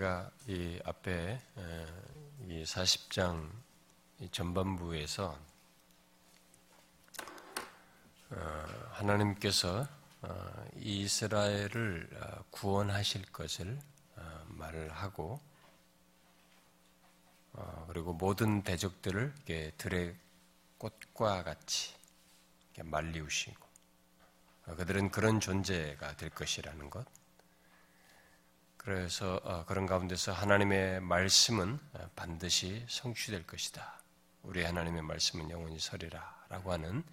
우리가 이 앞에 이 40장 전반부에서 어, 하나님께서 어, 이스라엘을 어, 구원하실 것을 말을 하고 그리고 모든 대적들을 들의 꽃과 같이 말리우시고 그들은 그런 존재가 될 것이라는 것. 그래서 그런 가운데서 하나님의 말씀은 반드시 성취될 것이다. 우리 하나님의 말씀은 영원히 서리라라고 하는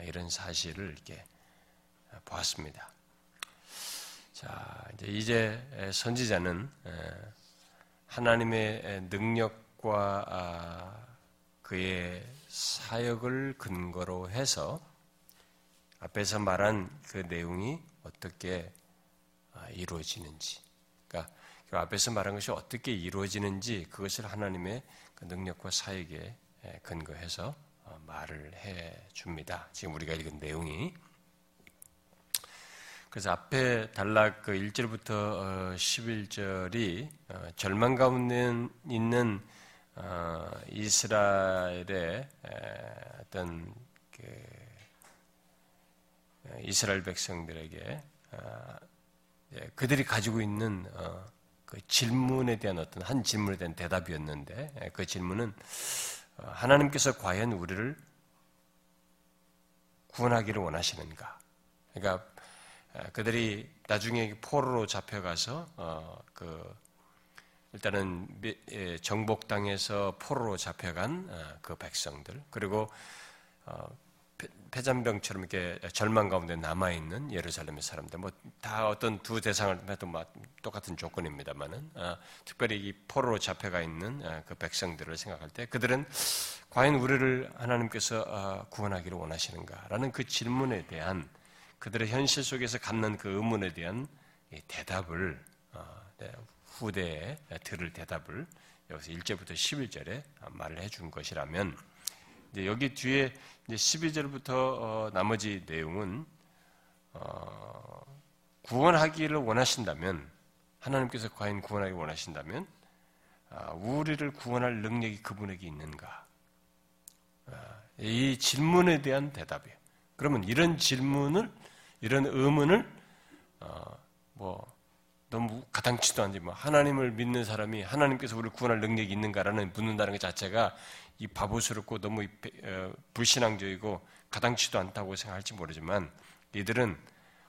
이런 사실을 이렇게 보았습니다. 자, 이제, 이제 선지자는 하나님의 능력과 아, 그의 사역을 근거로 해서 앞에서 말한 그 내용이 어떻게 아, 이루어지는지, 그러니까 그 앞에서 말한 것이 어떻게 이루어지는지 그것을 하나님의 그 능력과 사역에 근거해서 어, 말을 해 줍니다. 지금 우리가 읽은 내용이. 그래서 앞에 단락 그 1절부터 11절이 어, 어, 절망 가운데 있는 이스라엘의 어떤 그 이스라엘 백성들에게 예, 그들이 가지고 있는 그 질문에 대한 어떤 한 질문에 대한 대답이었는데 예, 그 질문은 어, 하나님께서 과연 우리를 구원하기를 원하시는가? 그러니까 어, 그들이 나중에 포로로 잡혀가서 어, 그 일단은 예, 정복 당에서 포로로 잡혀간 그 백성들 그리고 폐잔병처럼 이렇게 절망 가운데 남아 있는 예루살렘의 사람들. 뭐 다 어떤 두 대상을 해도 똑같은 조건입니다만은 어, 특별히 이 포로로 잡혀가 있는 어, 그 백성들을 생각할 때 그들은 과연 우리를 하나님께서 어, 구원하기를 원하시는가라는 그 질문에 대한 그들의 현실 속에서 갖는 그 의문에 대한 대답을 네, 후대에 들을 대답을 여기서 1절부터 11절에 말을 해준 것이라면 여기 뒤에 이제 12절부터 어, 나머지 내용은 어, 구원하기를 원하신다면 하나님께서 과연 구원하기 원하신다면 아, 우리를 구원할 능력이 그분에게 있는가? 아, 이 질문에 대한 대답이에요. 그러면 이런 질문을 이런 의문을 어, 뭐 너무 가당치도 않지. 뭐 하나님을 믿는 사람이 하나님께서 우리를 구원할 능력이 있는가라는 묻는다는 것 자체가 이 바보스럽고 너무 어, 불신앙적이고 가당치도 않다고 생각할지 모르지만 이들은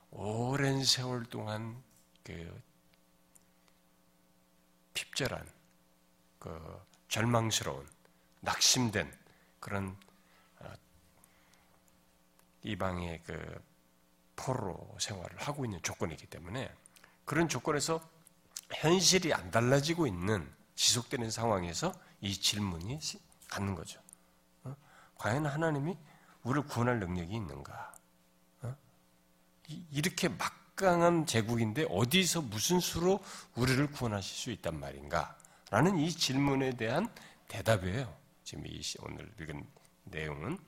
오랜 세월 동안 그 핍절한 그 절망스러운 낙심된 그런 어, 이방의 그 포로 생활을 하고 있는 조건이기 때문에 그런 조건에서 현실이 안 달라지고 있는 지속되는 상황에서 이 질문이 갖는 거죠. 어? 과연 하나님이 우리를 구원할 능력이 있는가? 어? 이렇게 막강한 제국인데 어디서 무슨 수로 우리를 구원하실 수 있단 말인가? 라는 이 질문에 대한 대답이에요. 지금 이 오늘 읽은 내용은.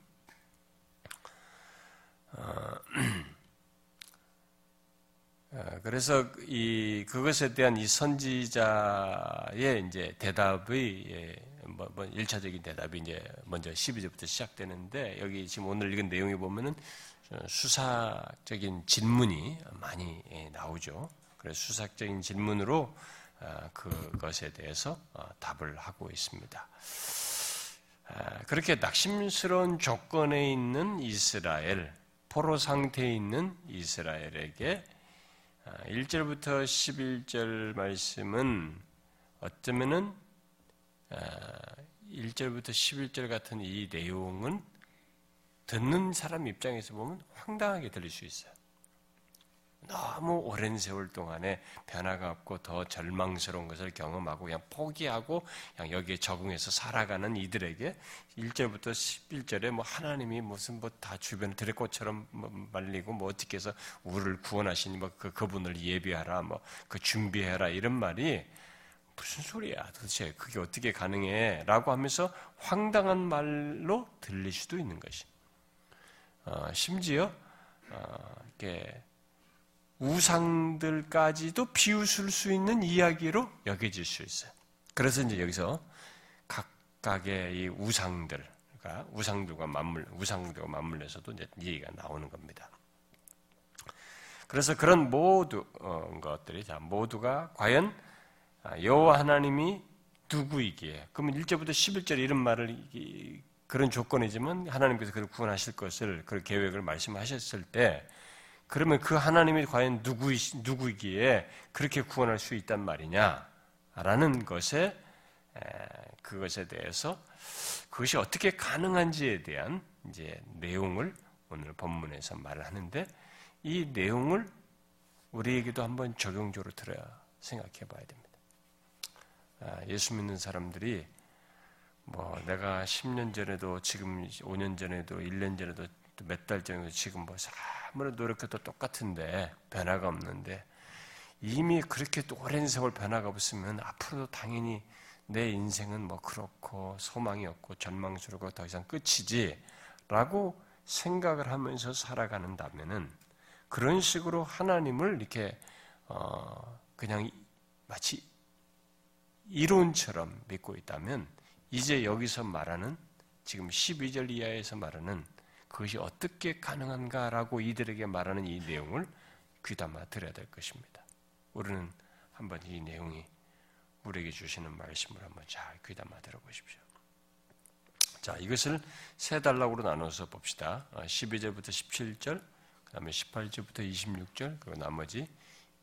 어, 어, 그래서 이 그것에 대한 이 선지자의 이제 대답의 예, 뭐, 뭐 1차적인 대답이 이제 먼저 12절부터 시작되는데 여기 지금 오늘 읽은 내용에 보면은 수사적인 질문이 많이 예, 나오죠. 그래서 수사적인 질문으로 어, 그것에 대해서 어, 답을 하고 있습니다. 아, 그렇게 낙심스러운 조건에 있는 이스라엘, 포로 상태에 있는 이스라엘에게 1절부터 아, 11절 말씀은 어쩌면은 1절부터 아, 11절 같은 이 내용은 듣는 사람 입장에서 보면 황당하게 들릴 수 있어요. 너무 오랜 세월 동안에 변화가 없고 더 절망스러운 것을 경험하고 그냥 포기하고 그냥 여기에 적응해서 살아가는 이들에게 1절부터 11절에 뭐 하나님이 무슨 뭐 다 주변 들의꽃처럼 뭐 말리고 뭐 어떻게 해서 우리를 구원하시니 뭐 그 그분을 예비하라 뭐 그 준비해라 이런 말이 무슨 소리야 도대체? 그게 어떻게 가능해? 라고 하면서 황당한 말로 들릴 수도 있는 것이. 어, 심지어 어, 이렇게 우상들까지도 비웃을 수 있는 이야기로 여겨질 수 있어요. 그래서 이제 여기서 각각의 이 우상들, 그러니까 우상들과 맞물, 우상들과 맞물려서도 이제 얘기가 나오는 겁니다. 그래서 그런 모두 어, 것들이 자 모두가 과연 아, 여호와 하나님이 누구이기에 그러면 1절부터 11절 이런 말을 그런 조건이지만 하나님께서 그를 구원하실 것을 그 계획을 말씀하셨을 때 그러면 그 하나님이 과연 누구 누구이기에 그렇게 구원할 수 있단 말이냐라는 것에 그것에 대해서 그것이 어떻게 가능한지에 대한 이제 내용을 오늘 본문에서 말을 하는데 이 내용을 우리에게도 한번 적용적으로 들어야 생각해 봐야 됩니다. 아, 예수 믿는 사람들이 뭐 내가 10년 전에도 지금 5년 전에도 1년 전에도 몇 달 전에도 지금 뭐 아무리 노력해도 똑같은데 변화가 없는데 이미 그렇게 오랜 세월 변화가 없으면 앞으로도 당연히 내 인생은 뭐 그렇고 소망이 없고 절망스럽고 더 이상 끝이지라고 생각을 하면서 살아가는다면은 그런 식으로 하나님을 이렇게 어 그냥 마치 이론처럼 믿고 있다면 이제 여기서 말하는 지금 12절 이하에서 말하는 그것이 어떻게 가능한가라고 이들에게 말하는 이 내용을 귀담아 들어야 될 것입니다. 우리는 한번 이 내용이 우리에게 주시는 말씀을 한번 잘 귀담아 들어보십시오. 자, 이것을 세 단락으로 나눠서 봅시다. 12절부터 어, 17절, 그 다음에 18절부터 26절, 그리고 나머지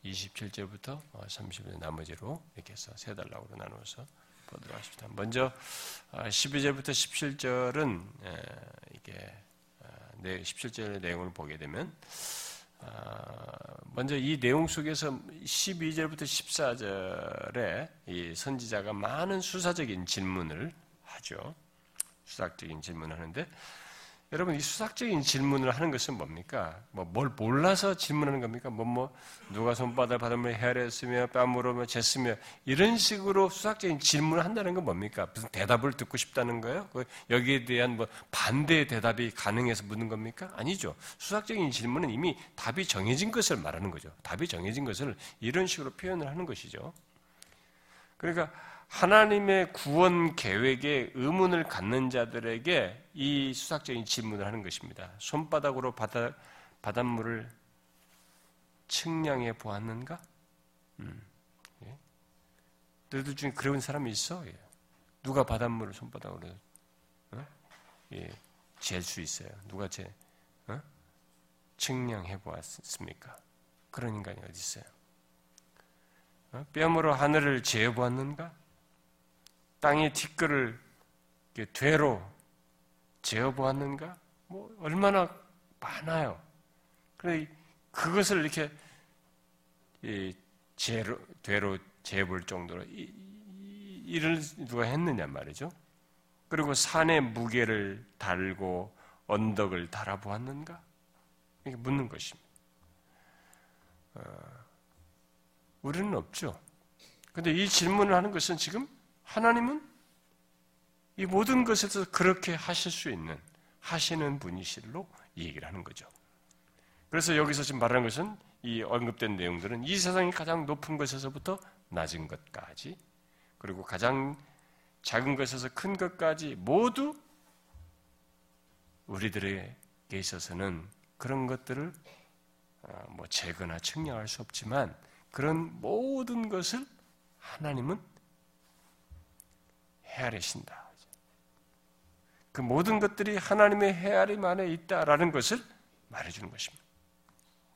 27절부터 30절 나머지로 이렇게 해서 세 단락으로 나누어서 보도록 하십니다. 먼저 12절부터 어, 17절은 이게 17절의 내용을 보게 되면 먼저 이 내용 속에서 12절부터 14절에 이 선지자가 많은 수사적인 질문을 하죠. 수사적인 질문을 하는데 여러분 이 수학적인 질문을 하는 것은 뭡니까? 뭐 뭘 몰라서 질문하는 겁니까? 뭐뭐 뭐 누가 손바닥 바닥을 헤아렸으며 뺨으로 뭐 쟀으며 이런 식으로 수학적인 질문을 한다는 건 뭡니까? 무슨 대답을 듣고 싶다는 거예요? 그 여기에 대한 뭐 반대의 대답이 가능해서 묻는 겁니까? 아니죠. 수학적인 질문은 이미 답이 정해진 것을 말하는 거죠. 답이 정해진 것을 이런 식으로 표현을 하는 것이죠. 그러니까 하나님의 구원 계획에 의문을 갖는 자들에게 이 수학적인 질문을 하는 것입니다. 손바닥으로 바다, 바닷물을 측량해 보았는가? 음, 예. 너희들 중에 그런 사람이 있어? 예. 누가 바닷물을 손바닥으로 어? 예, 잴수 있어요? 누가 재, 어? 측량해 보았습니까? 그런 인간이 어디 있어요? 어? 뺨으로 하늘을 재어 보았는가? 땅의 티끌을 되로 재어보았는가? 뭐 얼마나 많아요. 그래 그것을 이렇게 재로, 되로 재볼 정도로 이를 누가 했느냐 말이죠. 그리고 산의 무게를 달고 언덕을 달아보았는가? 이렇게 묻는 것입니다. 어, 우리는 없죠. 근데 이 질문을 하는 것은 지금 하나님은 이 모든 것에서 그렇게 하실 수 있는 하시는 분이실로 얘기를 하는 거죠. 그래서 여기서 지금 말하는 것은 이 언급된 내용들은 이 세상의 가장 높은 것에서부터 낮은 것까지 그리고 가장 작은 것에서 큰 것까지 모두 우리들에게 있어서는 그런 것들을 어, 뭐 재거나 측량할 수 없지만 그런 모든 것을 하나님은 헤아리신다. 그 모든 것들이 하나님의 헤아림 안에 있다라는 것을 말해주는 것입니다.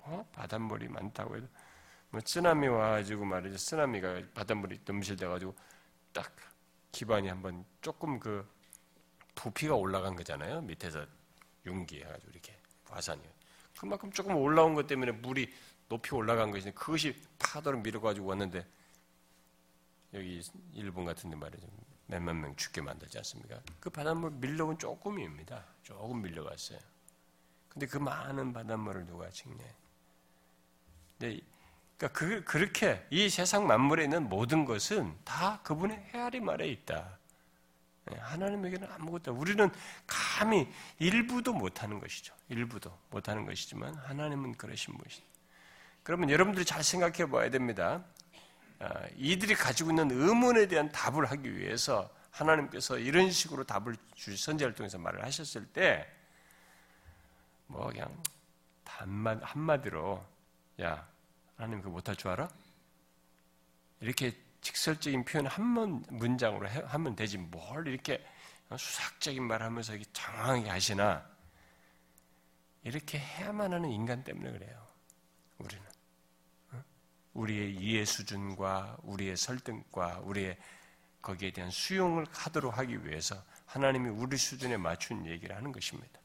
뭐 바닷물이 많다고 해도 뭐 쓰나미 와가지고 말이죠. 쓰나미가 바닷물이 넘실돼가지고 딱 기반이 한번 조금 그 부피가 올라간 거잖아요. 밑에서 융기해가지고 이렇게 화산이 그만큼 조금 올라온 것 때문에 물이 높이 올라간 것이 그것이 파도를 밀어가지고 왔는데 여기 일본 같은 데 말이죠. 몇몇 명 죽게 만들지 않습니까? 그 바닷물 밀려온 조금입니다. 조금 밀려갔어요. 근데 그 많은 바닷물을 누가 찍네? 네, 그러니까 그, 그렇게 이 세상 만물에 있는 모든 것은 다 그분의 헤아림 아래 있다. 네, 하나님에게는 아무것도 우리는 감히 일부도 못하는 것이죠. 일부도 못하는 것이지만 하나님은 그러신 분이시. 그러면 여러분들이 잘 생각해 봐야 됩니다. 아, 이들이 가지고 있는 의문에 대한 답을 하기 위해서 하나님께서 이런 식으로 답을 주 선제를 통해서 말을 하셨을 때, 뭐 그냥 한마, 한마디로 야 하나님 그거 못할 줄 알아? 이렇게 직설적인 표현 한 문장으로 해, 하면 되지 뭘 이렇게 수학적인 말하면서 장황하게 하시나 이렇게 해야만 하는 인간 때문에 그래요. 우리는 우리의 이해 수준과 우리의 설득과 우리의 거기에 대한 수용을 하도록 하기 위해서 하나님이 우리 수준에 맞춘 얘기를 하는 것입니다.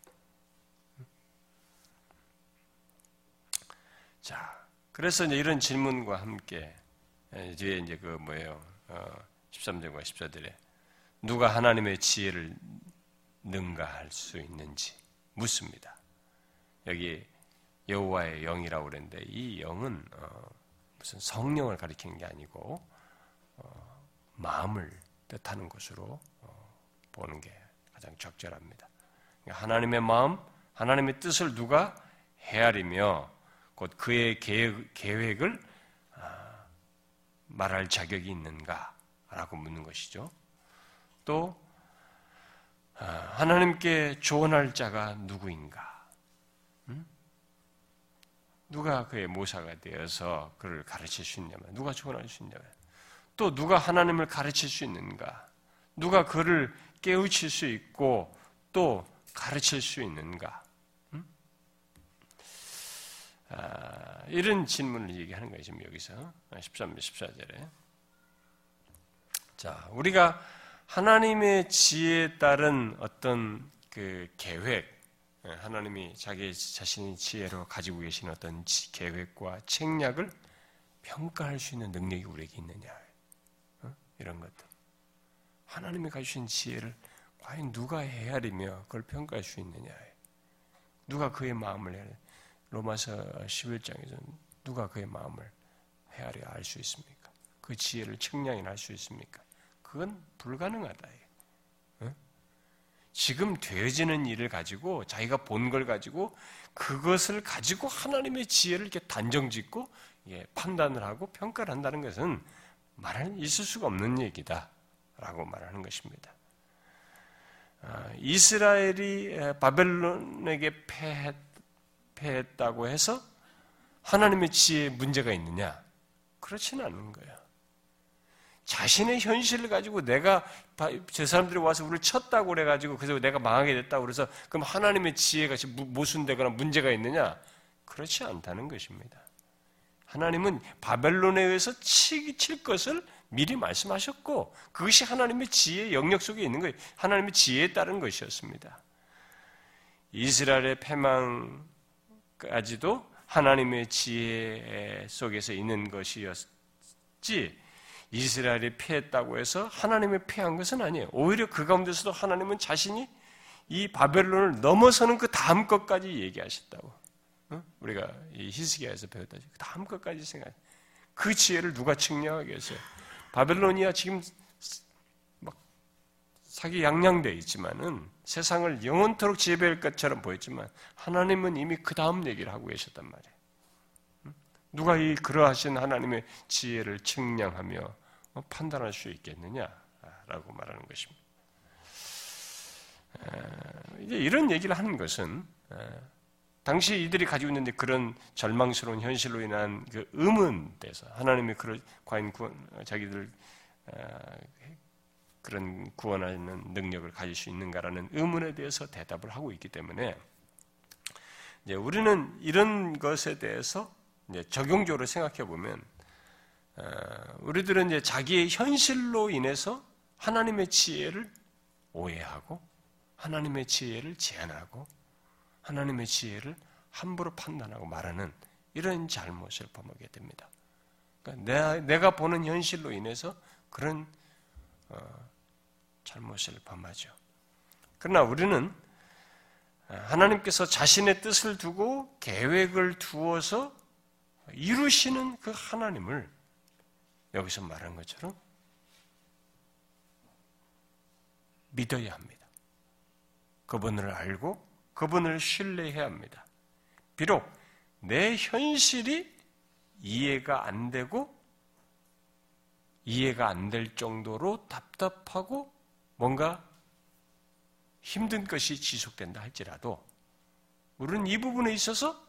자, 그래서 이제 이런 질문과 함께 뒤에 이제 그 뭐예요? 어, 13절과 14절에 누가 하나님의 지혜를 능가할 수 있는지 묻습니다. 여기 여호와의 영이라고 그랬는데 이 영은 어, 무슨 성령을 가리키는 게 아니고 어, 마음을 뜻하는 것으로 어, 보는 게 가장 적절합니다. 그러니까 하나님의 마음, 하나님의 뜻을 누가 헤아리며 곧 그의 계획, 을 아, 말할 자격이 있는가라고 묻는 것이죠. 또 아, 하나님께 조언할 자가 누구인가? 누가 그의 모사가 되어서 그를 가르칠 수 있냐면 누가 조언할 수 있냐면 또 누가 하나님을 가르칠 수 있는가? 누가 그를 깨우칠 수 있고 또 가르칠 수 있는가? 아, 이런 질문을 얘기하는 거예요, 지금 여기서. 13절, 14절에. 자, 우리가 하나님의 지혜에 따른 어떤 그 계획, 예, 하나님이 자기 자신의 지혜로 가지고 계신 어떤 계획과 책략을 평가할 수 있는 능력이 우리에게 있느냐. 어? 이런 것들. 하나님이 가주신 지혜를 과연 누가 헤아리며 그걸 평가할 수 있느냐. 누가 그의 마음을 로마서 11장에서 누가 그의 마음을 헤아려 알 수 있습니까? 그 지혜를 측량이나 할 수 있습니까? 그건 불가능하다. 지금 되어지는 일을 가지고 자기가 본 걸 가지고 그것을 가지고 하나님의 지혜를 이렇게 단정짓고 판단을 하고 평가를 한다는 것은 말할 있을 수가 없는 얘기다라고 말하는 것입니다. 아, 이스라엘이 바벨론에게 패했 패했다고 해서 하나님의 지혜에 문제가 있느냐? 그렇지는 않은 거예요. 자신의 현실을 가지고 내가 저 사람들이 와서 우리를 쳤다고 그래가지고 그래서 내가 망하게 됐다고 그래서 그럼 하나님의 지혜가 모순되거나 문제가 있느냐? 그렇지 않다는 것입니다. 하나님은 바벨론에 의해서 치기 칠 것을 미리 말씀하셨고 그것이 하나님의 지혜 영역 속에 있는 거예요. 하나님의 지혜에 따른 것이었습니다. 이스라엘의 패망 까지도 하나님의 지혜 속에서 있는 것이었지 이스라엘이 피했다고 해서 하나님이 피한 것은 아니에요. 오히려 그 가운데서도 하나님은 자신이 이 바벨론을 넘어서는 그 다음 것까지 얘기하셨다고. 우리가 이 히스기야에서 배웠다 그 다음 것까지 생각. 그 지혜를 누가 측량하겠어요? 바벨론이야 지금 사기 양양되어 있지만은 세상을 영원토록 지배할 것처럼 보였지만 하나님은 이미 그 다음 얘기를 하고 계셨단 말이에요. 누가 이 그러하신 하나님의 지혜를 측량하며 어, 판단할 수 있겠느냐라고 말하는 것입니다. 이제 이런 얘기를 하는 것은 당시 이들이 가지고 있는 그런 절망스러운 현실로 인한 그 의문에서 하나님이 그 과연 자기들 그런 구원하는 능력을 가질 수 있는가라는 의문에 대해서 대답을 하고 있기 때문에 이제 우리는 이런 것에 대해서 이제 적용적으로 생각해 보면 어, 우리들은 이제 자기의 현실로 인해서 하나님의 지혜를 오해하고 하나님의 지혜를 제한하고 하나님의 지혜를 함부로 판단하고 말하는 이런 잘못을 범하게 됩니다. 그러니까 내가, 보는 현실로 인해서 그런 어, 잘못을 범하죠. 그러나 우리는 하나님께서 자신의 뜻을 두고 계획을 두어서 이루시는 그 하나님을 여기서 말한 것처럼 믿어야 합니다. 그분을 알고 그분을 신뢰해야 합니다. 비록 내 현실이 이해가 안 되고 이해가 안 될 정도로 답답하고 뭔가 힘든 것이 지속된다 할지라도 우리는 이 부분에 있어서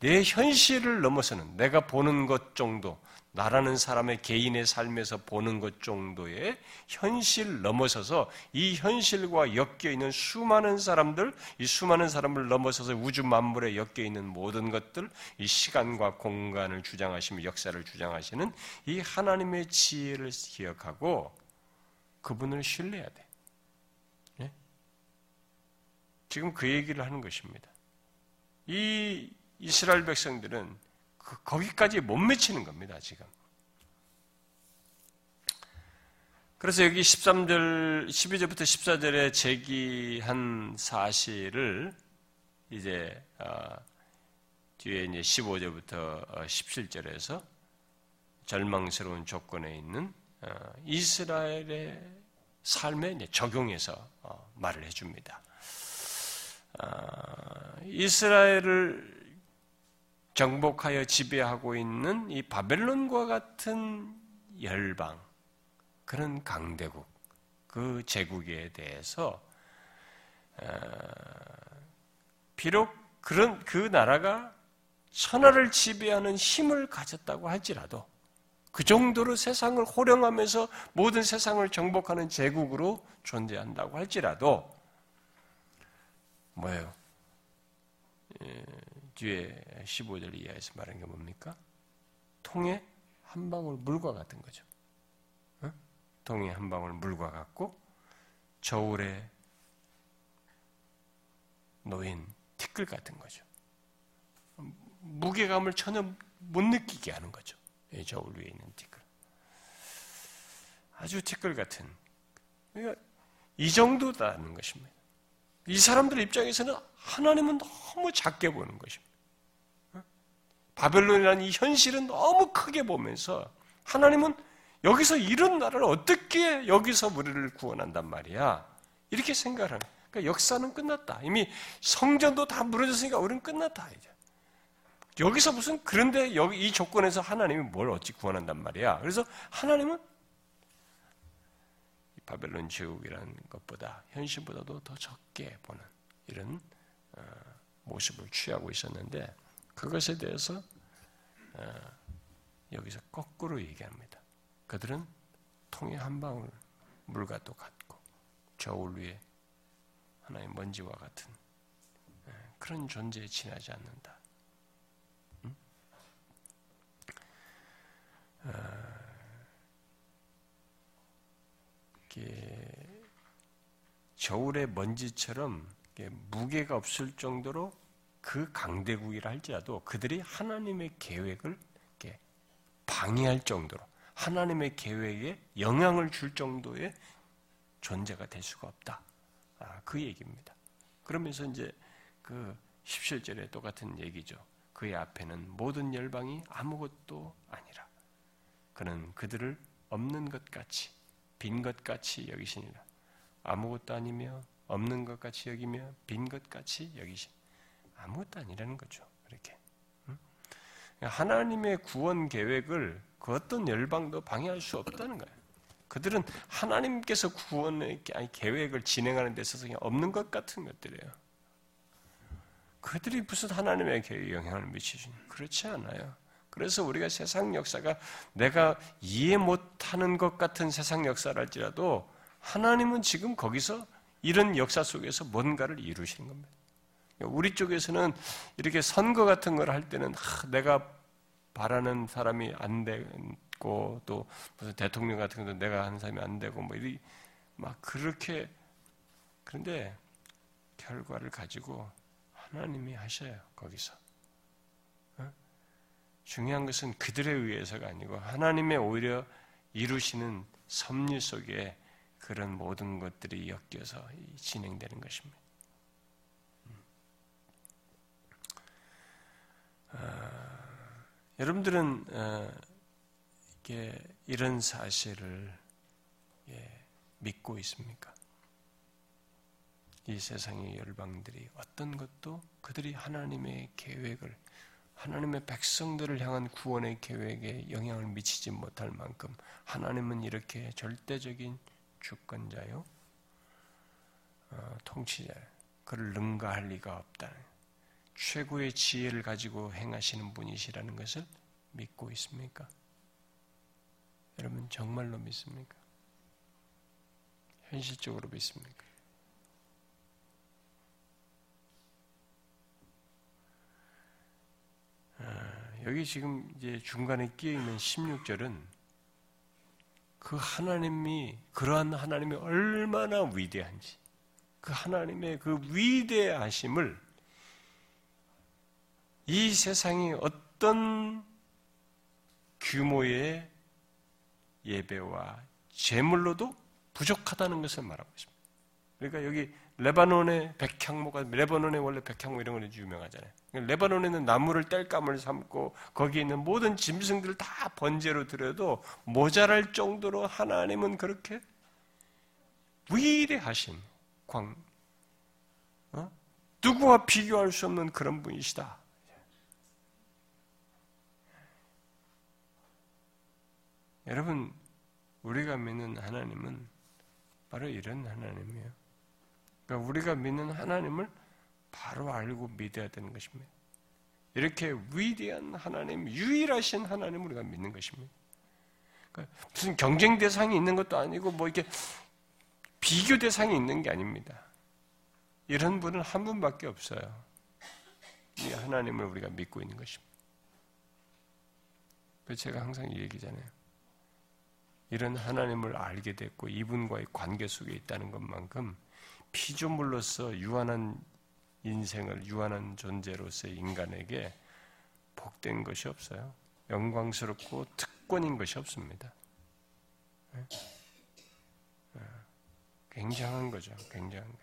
내 현실을 넘어서는 내가 보는 것 정도, 나라는 사람의 개인의 삶에서 보는 것 정도의 현실 넘어서서 이 현실과 엮여 있는 수많은 사람들, 이 수많은 사람을 넘어서서 우주 만물에 엮여 있는 모든 것들, 이 시간과 공간을 주장하시며 역사를 주장하시는 이 하나님의 지혜를 기억하고 그분을 신뢰해야 돼. 네? 지금 그 얘기를 하는 것입니다. 이 이스라엘 백성들은 그, 거기까지 못 미치는 겁니다, 지금. 그래서 여기 13절, 12절부터 14절에 제기한 사실을 이제, 어, 뒤에 이제 15절부터 17절에서 어, 절망스러운 조건에 있는 어, 이스라엘의 삶에 적용해서 어, 말을 해줍니다. 어, 이스라엘을 정복하여 지배하고 있는 이 바벨론과 같은 열방, 그런 강대국, 그 제국에 대해서 비록 그런 그 나라가 천하를 지배하는 힘을 가졌다고 할지라도 그 정도로 세상을 호령하면서 모든 세상을 정복하는 제국으로 존재한다고 할지라도 뭐예요? 예, 뒤에 15절 이하에서 말하는 게 뭡니까? 통에 한 방울 물과 같은 거죠. 어? 통에 한 방울 물과 같고 저울에 놓인 티끌 같은 거죠. 무게감을 전혀 못 느끼게 하는 거죠. 저울 위에 있는 티끌. 아주 티끌 같은. 그러니까 이 정도다는 것입니다. 이 사람들 입장에서는 하나님은 너무 작게 보는 것입니다. 바벨론이라는 이 현실은 너무 크게 보면서 하나님은 여기서 이런 나라를 어떻게 여기서 우리를 구원한단 말이야. 이렇게 생각하는. 그러니까 역사는 끝났다. 이미 성전도 다 무너졌으니까 우리는 끝났다. 이제. 여기서 무슨 그런데 여기 이 조건에서 하나님이 뭘 어찌 구원한단 말이야. 그래서 하나님은 바벨론 제국이라는 것보다 현실보다도 더 적게 보는 이런 어, 모습을 취하고 있었는데 그것에 대해서 어, 여기서 거꾸로 얘기합니다. 그들은 통에 한 방울 물과 똑같고 저울 위에 하나의 먼지와 같은 예, 그런 존재에 지나지 않는다. 어, 저울의 먼지처럼 무게가 없을 정도로 그 강대국이라 할지라도 그들이 하나님의 계획을 방해할 정도로 하나님의 계획에 영향을 줄 정도의 존재가 될 수가 없다. 아, 그 얘기입니다. 그러면서 이제 그 17절에 똑같은 얘기죠. 그의 앞에는 모든 열방이 아무것도 아니라 그는 그들을 없는 것 같이 빈 것 같이 여기시니라. 아무것도 아니며 없는 것 같이 여기며 빈 것 같이 여기시. 아무것도 아니라는 거죠. 이렇게. 하나님의 구원 계획을 그 어떤 열방도 방해할 수 없다는 거예요. 그들은 하나님께서 구원의 계획을 진행하는 데 있어서 없는 것 같은 것들이에요. 그들이 무슨 하나님의 계획에 영향을 미치시니 그렇지 않아요. 그래서 우리가 세상 역사가 내가 이해 못하는 것 같은 세상 역사랄지라도 하나님은 지금 거기서 이런 역사 속에서 뭔가를 이루시는 겁니다. 우리 쪽에서는 이렇게 선거 같은 걸 할 때는 하, 내가 바라는 사람이 안 되고 또 무슨 대통령 같은 것도 내가 하는 사람이 안 되고 뭐 이리 막 그렇게 그런데 결과를 가지고 하나님이 하셔요 거기서 어? 중요한 것은 그들에 의해서가 아니고 하나님의 오히려 이루시는 섭리 속에 그런 모든 것들이 엮여서 진행되는 것입니다. 아, 여러분들은 어, 이게 이런 사실을 예, 믿고 있습니까? 이 세상의 열방들이 어떤 것도 그들이 하나님의 계획을 하나님의 백성들을 향한 구원의 계획에 영향을 미치지 못할 만큼 하나님은 이렇게 절대적인 주권자요, 어, 통치자요. 그를 능가할 리가 없다. 최고의 지혜를 가지고 행하시는 분이시라는 것을 믿고 있습니까? 여러분 정말로 믿습니까? 현실적으로 믿습니까? 아, 여기 지금 이제 중간에 끼어 있는 16절은 그 하나님이 그러한 하나님이 얼마나 위대한지 그 하나님의 그 위대하심을 이 세상이 어떤 규모의 예배와 제물로도 부족하다는 것을 말하고 있습니다. 그러니까 여기 레바논의 백향모가 레바논의 원래 백향모 이런 건 유명하잖아요. 레바논에는 나무를 뗄감을 삼고 거기에 있는 모든 짐승들을 다 번제로 드려도 모자랄 정도로 하나님은 그렇게 위대하신 광 어? 누구와 비교할 수 없는 그런 분이시다. 여러분 우리가 믿는 하나님은 바로 이런 하나님이에요. 그러니까 우리가 믿는 하나님을 바로 알고 믿어야 되는 것입니다. 이렇게 위대한 하나님, 유일하신 하나님을 우리가 믿는 것입니다. 그러니까 무슨 경쟁 대상이 있는 것도 아니고 뭐 이렇게 비교 대상이 있는 게 아닙니다. 이런 분은 한 분밖에 없어요. 이 하나님을 우리가 믿고 있는 것입니다. 제가 항상 얘기잖아요. 이런 하나님을 알게 됐고 이분과의 관계 속에 있다는 것만큼 피조물로서 유한한 인생을 유한한 존재로서의 인간에게 복된 것이 없어요. 영광스럽고 특권인 것이 없습니다. 네? 네. 굉장한 거죠. 굉장한 거.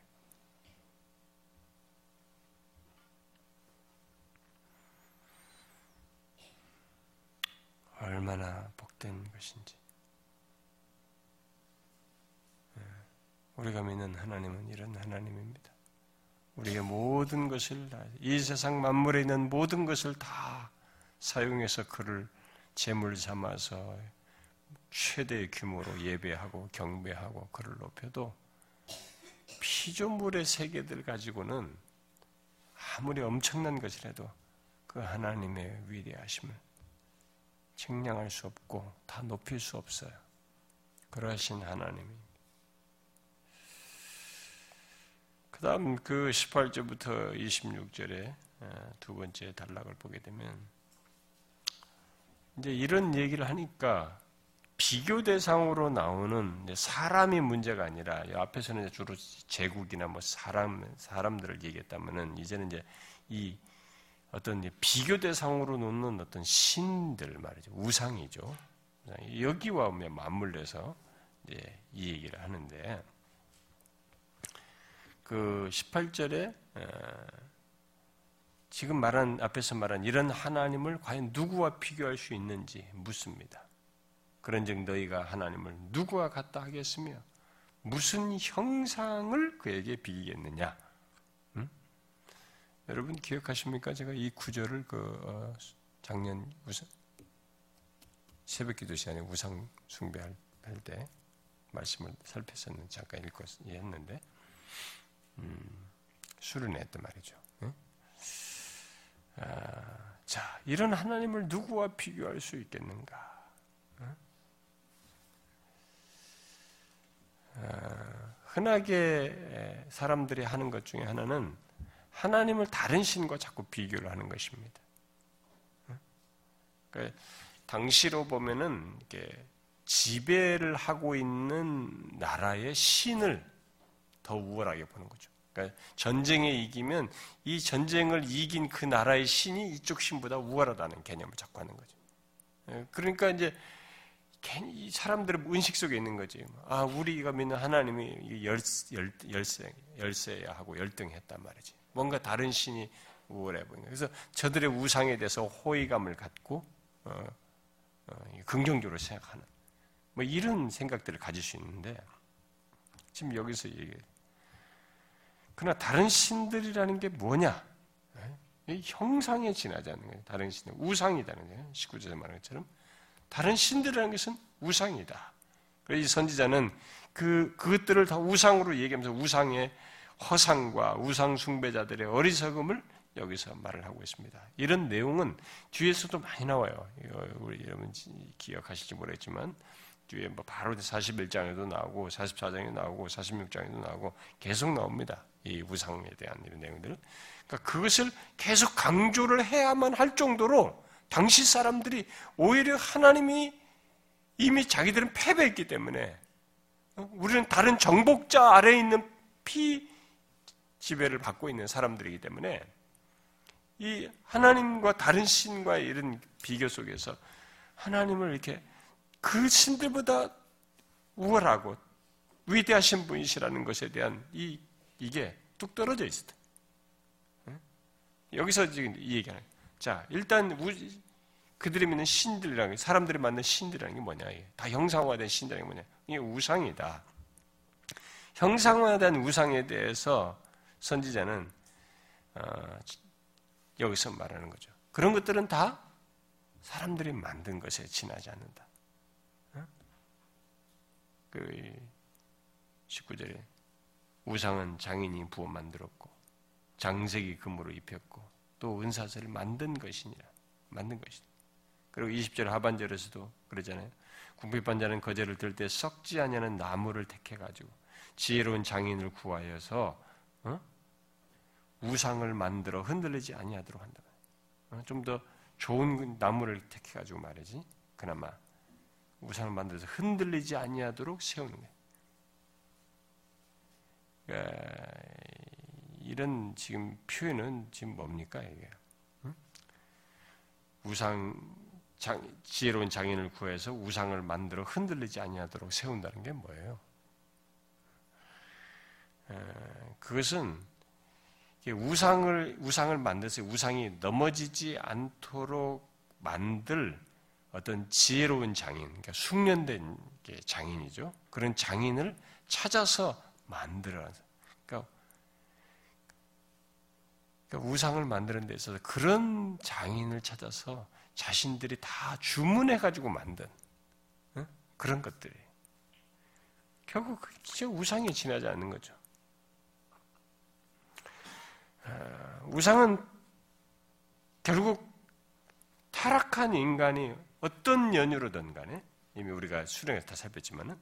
얼마나 복된 것인지. 우리가 믿는 하나님은 이런 하나님입니다. 우리의 모든 것을 이 세상 만물에 있는 모든 것을 다 사용해서 그를 제물 삼아서 최대의 규모로 예배하고 경배하고 그를 높여도 피조물의 세계들 가지고는 아무리 엄청난 것이라도 그 하나님의 위대하심을 측량할 수 없고 다 높일 수 없어요. 그러하신 하나님이 그 다음 그 18절부터 26절에 두 번째 단락을 보게 되면 이제 이런 얘기를 하니까 비교 대상으로 나오는 사람이 문제가 아니라 앞에서는 주로 제국이나 뭐 사람 사람들을 얘기했다면은 이제는 이제 이 어떤 비교 대상으로 놓는 어떤 신들 말이죠. 우상이죠. 여기와 맞물려서 이제 이 얘기를 하는데 그 18절에 지금 말한 앞에서 말한 이런 하나님을 과연 누구와 비교할 수 있는지 묻습니다. 그런즉 너희가 하나님을 누구와 같다 하겠으며 무슨 형상을 그에게 비기겠느냐? 음? 여러분 기억하십니까? 제가 이 구절을 그 어, 작년 우상 새벽기도 시간에 우상 숭배할 때 말씀을 살폈었는 잠깐 읽고 했는데 음, 수련했단 말이죠. 응? 아, 자, 이런 하나님을 누구와 비교할 수 있겠는가? 응? 아, 흔하게 사람들이 하는 것 중에 하나는 하나님을 다른 신과 자꾸 비교를 하는 것입니다. 그러니까 당시로 보면은 이게 지배를 하고 있는 나라의 신을 더 우월하게 보는 거죠. 그러니까 전쟁에 이기면 이 전쟁을 이긴 그 나라의 신이 이쪽 신보다 우월하다는 개념을 자꾸 하는 거죠. 예, 그러니까 이제 괜히 사람들의 의식 속에 있는 거지. 아, 우리가 믿는 하나님이 열, 열, 열세, 열세야 하고 열등했단 말이지. 뭔가 다른 신이 우월해 보이는 그래서 저들의 우상에 대해서 호의감을 갖고, 어, 어, 긍정적으로 생각하는, 뭐 이런 생각들을 가질 수 있는데, 지금 여기서 얘기해. 그러나 다른 신들이라는 게 뭐냐? 형상에 지나지 않는 거예요. 다른 신, 우상이다는 거예요. 19절에 말한 것처럼. 다른 신들이라는 것은 우상이다. 그래서 이 선지자는 그, 그것들을 다 우상으로 얘기하면서 우상의 허상과 우상 숭배자들의 어리석음을 여기서 말을 하고 있습니다. 이런 내용은 뒤에서도 많이 나와요. 우리 여러분 기억하실지 모르겠지만 뒤에 뭐 바로 41장에도 나오고 44장에도 나오고 46장에도 나오고 계속 나옵니다. 이 우상에 대한 이런 내용들. 그러니까 그것을 계속 강조를 해야만 할 정도로 당시 사람들이 오히려 하나님이 이미 자기들은 패배했기 때문에 어, 우리는 다른 정복자 아래에 있는 피 지배를 받고 있는 사람들이기 때문에 이 하나님과 다른 신과 이런 비교 속에서 하나님을 이렇게 그 신들보다 우월하고 위대하신 분이시라는 것에 대한 이, 이게 뚝 떨어져 때. 여기서 지금 이 얘기하는. 자, 일단 그들이 믿는 신들이라는 게, 사람들이 만든 신들이라는 게 뭐냐. 이게. 다 형상화된 신들이라는 게 뭐냐. 이게 우상이다. 형상화된 우상에 대해서 선지자는 어, 여기서 말하는 거죠. 그런 것들은 다 사람들이 만든 것에 지나지 않는다. 그 19절에 우상은 장인이 부어 만들었고 장색이 금으로 입혔고 또 은사슬을 만든 것이니라. 만든 것이다. 그리고 20절 하반절에서도 그러잖아요. 궁핍한 자는 거제를 들 때 썩지 아니하는 나무를 택해 가지고 지혜로운 장인을 구하여서 어? 우상을 만들어 흔들리지 아니하도록 한다. 어? 좀더 좋은 나무를 택해 가지고 말이지. 그나마 우상을 만들어서 흔들리지 아니하도록 세우는 거예요. 그러니까 이런 지금 표현은 지금 뭡니까 이게? 우상 장, 지혜로운 장인을 구해서 우상을 만들어 흔들리지 아니하도록 세운다는 게 뭐예요? 그것은 우상을 우상을 만들어서 우상이 넘어지지 않도록 만들 어떤 지혜로운 장인, 그러니까 숙련된 장인이죠. 그런 장인을 찾아서 만들어. 그러니까, 그러니까 우상을 만드는 데 있어서 그런 장인을 찾아서 자신들이 다 주문해 가지고 만든 응? 그런 것들이 결국 그 우상에 지나지 않는 거죠. 아, 우상은 결국 타락한 인간이 어떤 연유로든 간에 이미 우리가 수령에서 다 살폈지만은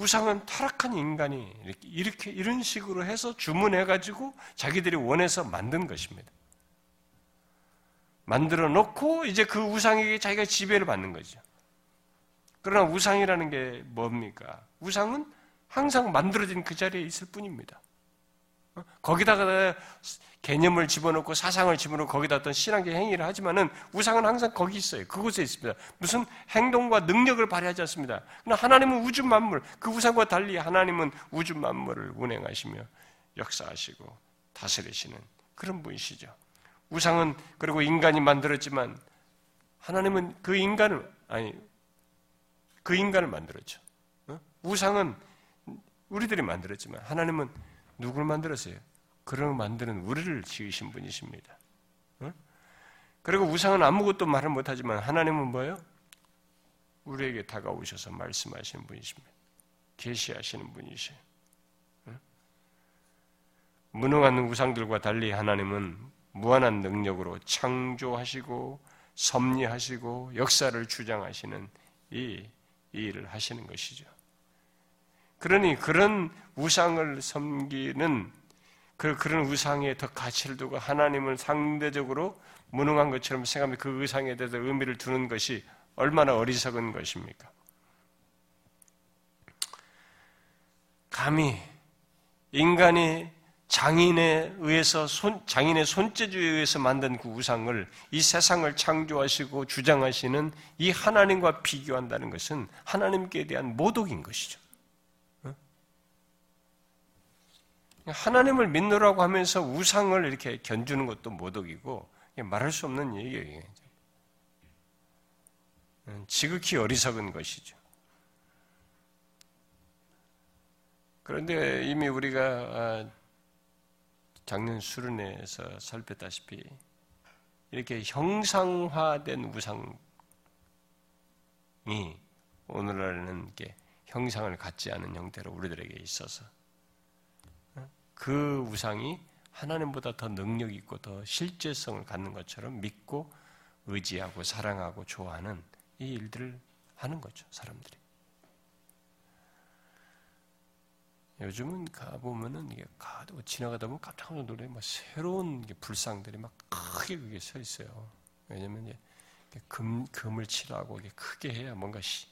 우상은 타락한 인간이 이렇게, 이렇게 이런 식으로 해서 주문해 가지고 자기들이 원해서 만든 것입니다. 만들어 놓고 이제 그 우상에게 자기가 지배를 받는 거죠. 그러나 우상이라는 게 뭡니까? 우상은 항상 만들어진 그 자리에 있을 뿐입니다. 어? 거기다가 개념을 집어넣고 사상을 집어넣고 거기다 어떤 신앙적 행위를 하지만은 우상은 항상 거기 있어요. 그곳에 있습니다. 무슨 행동과 능력을 발휘하지 않습니다. 그러나 하나님은 우주 만물, 그 우상과 달리 하나님은 우주 만물을 운행하시며 역사하시고 다스리시는 그런 분이시죠. 우상은 그리고 인간이 만들었지만 하나님은 그 인간을 아니 그 인간을 만들었죠. 어? 우상은 우리들이 만들었지만 하나님은 누구를 만들었어요? 그런 만드는 우리를 지으신 분이십니다. 그리고 우상은 아무것도 말을 못하지만 하나님은 뭐예요? 우리에게 다가오셔서 말씀하시는 분이십니다. 계시하시는 분이세요. 무능한 우상들과 달리 하나님은 무한한 능력으로 창조하시고 섭리하시고 역사를 주장하시는 이, 이 일을 하시는 것이죠. 그러니 그런 우상을 섬기는 그, 그런 우상에 더 가치를 두고 하나님을 상대적으로 무능한 것처럼 생각하면 그 의상에 대해서 의미를 두는 것이 얼마나 어리석은 것입니까? 감히 인간이 장인에 의해서 손, 장인의 손재주에 의해서 만든 그 우상을 이 세상을 창조하시고 주장하시는 이 하나님과 비교한다는 것은 하나님께 대한 모독인 것이죠. 하나님을 믿노라고 하면서 우상을 이렇게 견주는 것도 모독이고 말할 수 없는 얘기예요. 음, 지극히 어리석은 것이죠. 그런데 이미 우리가 아, 작년 수련회에서 살폈다시피 이렇게 형상화된 우상이 오늘날은 이게 형상을 갖지 않은 형태로 우리들에게 있어서 그 우상이 하나님보다 더 능력 있고 더 실제성을 갖는 것처럼 믿고 의지하고 사랑하고 좋아하는 이 일들을 하는 거죠, 사람들이. 요즘은 가보면은 이게 가도 지나가다 보면 깜짝 놀래 막 새로운 불상들이 막 크게 그게 서 있어요. 왜냐면 이제 금, 금을 칠하고 이게 크게 해야 뭔가 시,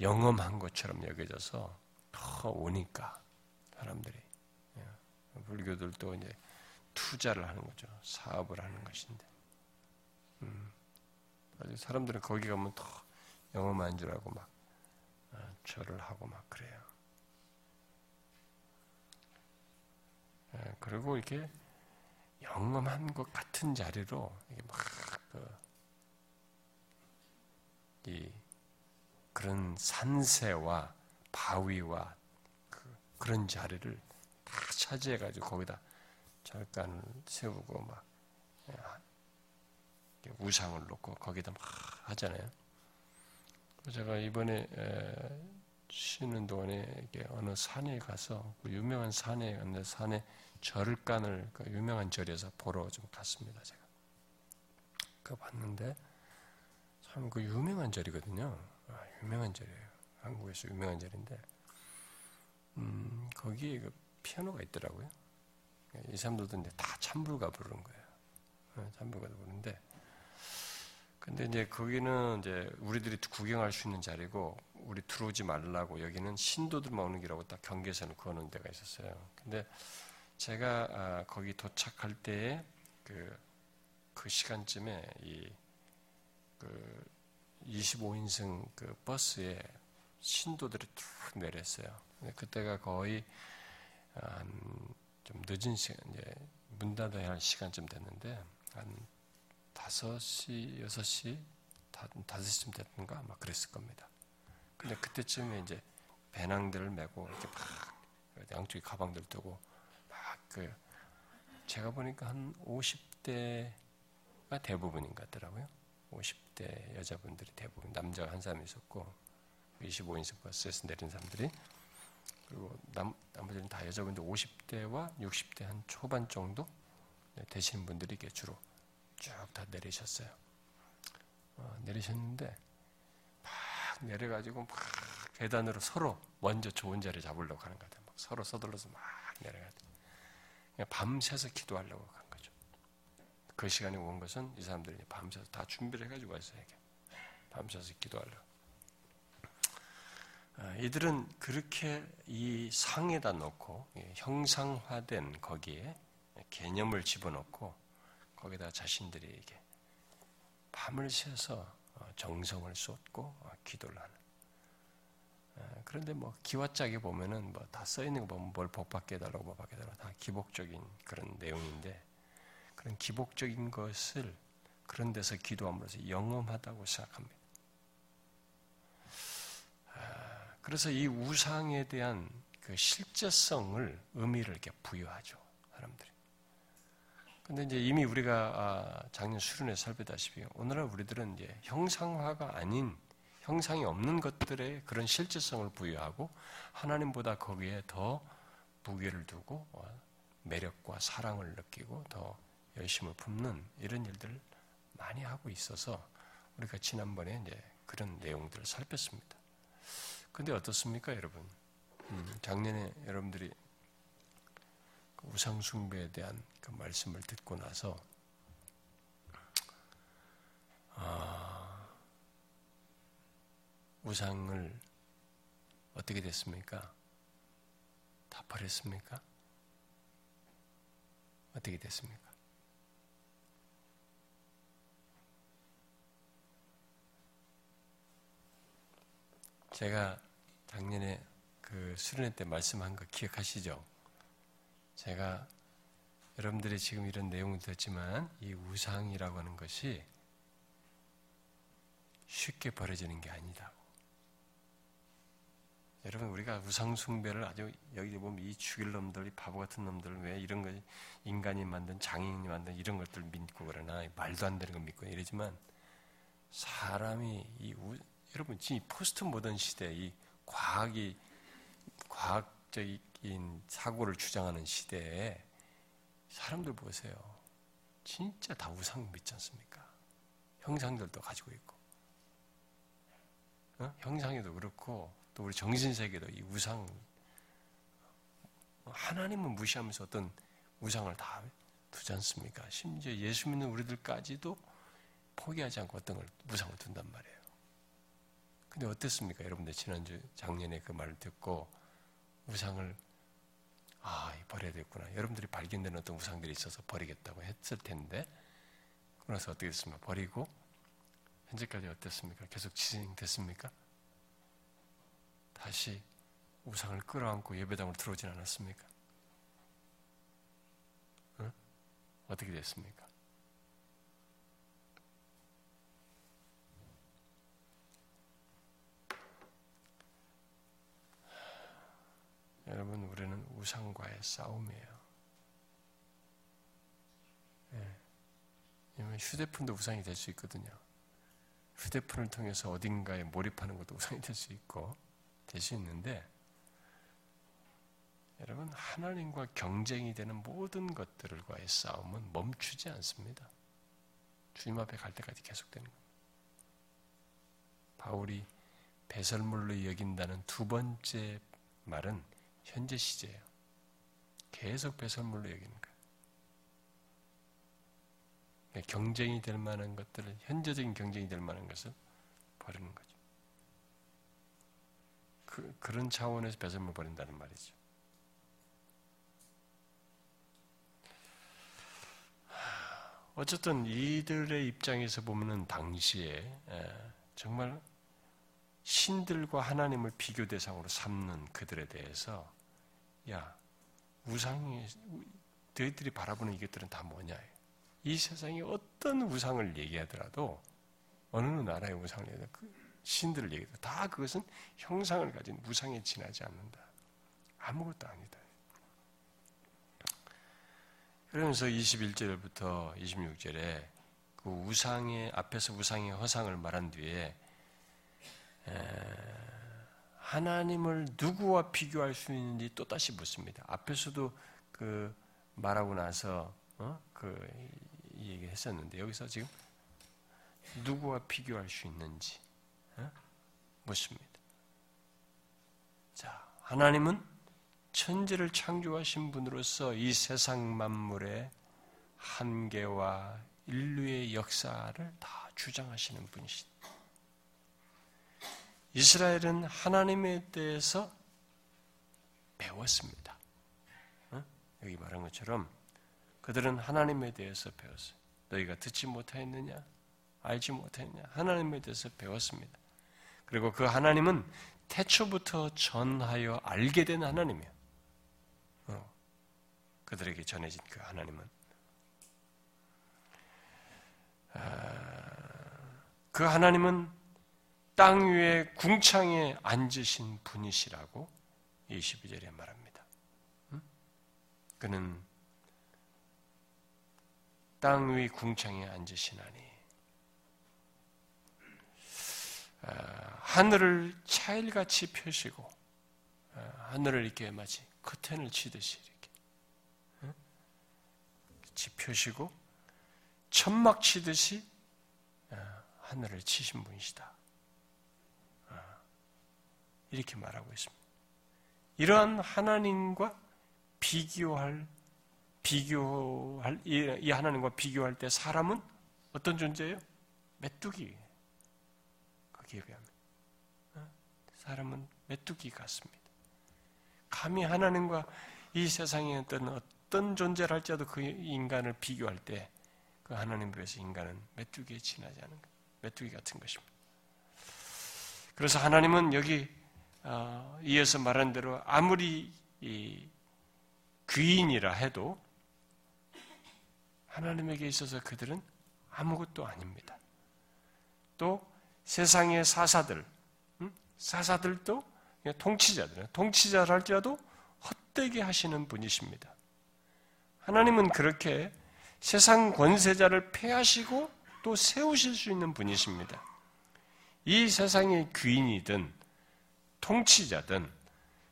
영험한 것처럼 여겨져서 더 오니까 사람들이 예. 불교들도 이제 투자를 하는 거죠. 사업을 하는 것인데. 음. 사람들은 거기 가면 더줄 알고 막 어, 절을 하고 막 그래요. 예, 그리고 이렇게 영험한 것 같은 자리로 이게 막 그, 이 그런 산세와 바위와 그, 런 자리를 다 차지해가지고 거기다 절간을 세우고 막 예, 우상을 놓고 거기다 막 하잖아요. 제가 이번에 쉬는 동안에 어느 산에 가서 그 유명한 산에 갔는데 산에 절간을 그 유명한 절에서 보러 좀 갔습니다. 제가 그 봤는데 참 그 유명한 절이거든요. 아, 유명한 절이에요. 한국에서 유명한 절인데 음, 거기에 그 피아노가 있더라고요. 이 사람들도 이제 다 참불가 부르는 거예요. 어, 참불가 부르는데 근데 이제 거기는 이제 우리들이 구경할 수 있는 자리고 우리 들어오지 말라고 여기는 신도들만 오는 길하고 딱 경계선을 그어놓은 데가 있었어요. 근데 제가 아, 거기 도착할 때에 그, 그 시간쯤에 이, 그 25인승 그 버스에 신도들이 쭉 내렸어요. 그때가 거의 좀 늦은 시간, 이제 문 닫아야 할 시간쯤 됐는데, 한 5시, 6시, 5시쯤 됐던가 아마 그랬을 겁니다. 근데 그때쯤에 이제 배낭들을 메고 이렇게 막 양쪽에 가방들 두고 그 제가 보니까 한 50대가 대부분인 것 같더라고요. 50대 여자분들이 대부분 남자가 한 사람 있었고 25인승 버스에서 내린 사람들이 그리고 남, 나머지는 다 여자분들 50대와 60대 한 초반 정도 네, 되신 분들이 이게 주로 쭉 다 내리셨어요. 어, 내리셨는데 막 내려가지고 막 계단으로 서로 먼저 좋은 자리 잡으려고 하는 것 같아요. 막 서로 서둘러서 막 내려가요. 밤새서 기도하려고 간 거죠. 그 시간에 온 것은 이 사람들이 밤새서 다 준비를 해가지고 왔어요. 밤새서 기도하려고. 아, 이들은 그렇게 이 상에다 놓고 형상화된 거기에 개념을 집어넣고 거기다 자신들이 이게 밤을 새서 어, 정성을 쏟고 어, 기도를 하는. 아, 그런데 뭐 기와짝에 보면은 뭐 다 써 있는 거 보면 뭘 복받게 해달라고 뭐 받게 해달라고 다 기복적인 그런 내용인데 그런 기복적인 것을 그런 데서 기도함으로써 영험하다고 생각합니다. 아, 그래서 이 우상에 대한 그 실제성을 의미를 이렇게 부여하죠 사람들이. 근데 이제 이미 우리가 아, 작년 수련회 살펴다시피 오늘날 우리들은 이제 형상화가 아닌 형상이 없는 것들의 그런 실질성을 부여하고 하나님보다 거기에 더 무게를 두고 어, 매력과 사랑을 느끼고 더 열심을 품는 이런 일들을 많이 하고 있어서 우리가 지난번에 이제 그런 내용들을 살폈습니다. 근데 어떻습니까, 여러분? 음, 작년에 여러분들이 그 우상숭배에 대한 그 말씀을 듣고 나서 아, 우상을 어떻게 됐습니까? 다 버렸습니까? 어떻게 됐습니까? 제가 작년에 그 수련회 때 말씀한 거 기억하시죠? 제가 여러분들이 지금 이런 내용을 듣지만 이 우상이라고 하는 것이 쉽게 버려지는 게 아니다. 여러분 우리가 우상 숭배를 아주 여기 보면 이 죽일 놈들, 이 바보 같은 놈들 왜 이런 거 인간이 만든 장인이 만든 이런 것들 믿고 그러나 말도 안 되는 거 믿고 이러지만 사람이 이 우, 여러분 이 포스트 모던 시대 이 과학이 과학적인 사고를 주장하는 시대에 사람들 보세요. 진짜 다 우상 믿지 않습니까? 형상들도 가지고 있고 어? 형상에도 그렇고 또 우리 정신세계도 이 우상 하나님은 무시하면서 어떤 우상을 다 두지 않습니까? 심지어 예수 믿는 우리들까지도 포기하지 않고 어떤 걸 우상을 둔단 말이에요. 근데 어땠습니까? 여러분들 지난주 작년에 그 말을 듣고 우상을 아 버려야 되겠구나. 여러분들이 발견되는 어떤 우상들이 있어서 버리겠다고 했을 텐데 그래서 어떻게 됐습니까? 버리고 현재까지 어땠습니까? 계속 진행됐습니까? 다시 우상을 끌어안고 예배당으로 들어오진 않았습니까? 응? 어떻게 됐습니까? 여러분, 우리는 우상과의 싸움이에요. 예. 휴대폰도 우상이 될 수 있거든요. 휴대폰을 통해서 어딘가에 몰입하는 것도 우상이 될 수 있고, 될 수 있는데, 여러분, 하나님과 경쟁이 되는 모든 것들과의 싸움은 멈추지 않습니다. 주님 앞에 갈 때까지 계속되는 겁니다. 바울이 배설물로 여긴다는 두 번째 말은 현재 시제예요. 계속 배설물로 여기는 거예요. 그러니까 경쟁이 될 만한 것들을, 현재적인 경쟁이 될 만한 것을 버리는 거죠. 그, 그런 차원에서 배설물 버린다는 말이죠. 어쨌든 이들의 입장에서 보면은 당시에 정말 신들과 하나님을 비교 대상으로 삼는 그들에 대해서 야 우상이 너희들이 바라보는 이것들은 다 뭐냐? 이 세상에 어떤 우상을 얘기하더라도 어느 나라의 우상을 얘기하든 그 신들을 얘기해도 다 그것은 형상을 가진 우상에 지나지 않는다. 아무것도 아니다. 그러면서 21절부터 26절에 그 우상의 앞에서 우상의 허상을 말한 뒤에 하나님을 누구와 비교할 수 있는지 또 다시 묻습니다. 앞에서도 그 말하고 나서 어? 그 얘기 했었는데 여기서 지금 누구와 비교할 수 있는지 어? 묻습니다. 자, 하나님은 천지를 창조하신 분으로서 이 세상 만물의 한계와 인류의 역사를 다 주장하시는 분이시다. 이스라엘은 하나님에 대해서 배웠습니다. 어? 여기 말한 것처럼 그들은 하나님에 대해서 배웠어요. 너희가 듣지 못하였느냐? 알지 못했느냐? 하나님에 대해서 배웠습니다. 그리고 그 하나님은 태초부터 전하여 알게 된 하나님이에요. 어. 그들에게 전해진 그 하나님은 아, 그 하나님은 땅 위에 궁창에 앉으신 분이시라고 22절에 말합니다. 그는 땅 위 궁창에 앉으시나니 아, 하늘을 차일같이 펴시고 아, 하늘을 이렇게 마치 커튼을 치듯이 이렇게 펴시고 천막 치듯이 아, 하늘을 치신 분이시다. 이렇게 말하고 있습니다. 이러한 하나님과 비교할 비교할 이 하나님과 비교할 때 사람은 어떤 존재예요? 메뚜기. 거기에 비하면 어? 사람은 메뚜기 같습니다. 감히 하나님과 이 세상에 어떤 어떤 존재를 할지라도 그 인간을 비교할 때 그 하나님 앞에서 인간은 메뚜기에 지나지 않은 메뚜기 같은 것입니다. 그래서 하나님은 여기 어, 이어서 말한 대로 아무리 귀인이라 해도 하나님에게 있어서 그들은 아무것도 아닙니다. 또 세상의 사사들, 음? 사사들도 통치자들, 통치자를 할지라도 헛되게 하시는 분이십니다. 하나님은 그렇게 세상 권세자를 폐하시고 또 세우실 수 있는 분이십니다. 이 세상의 귀인이든 통치자든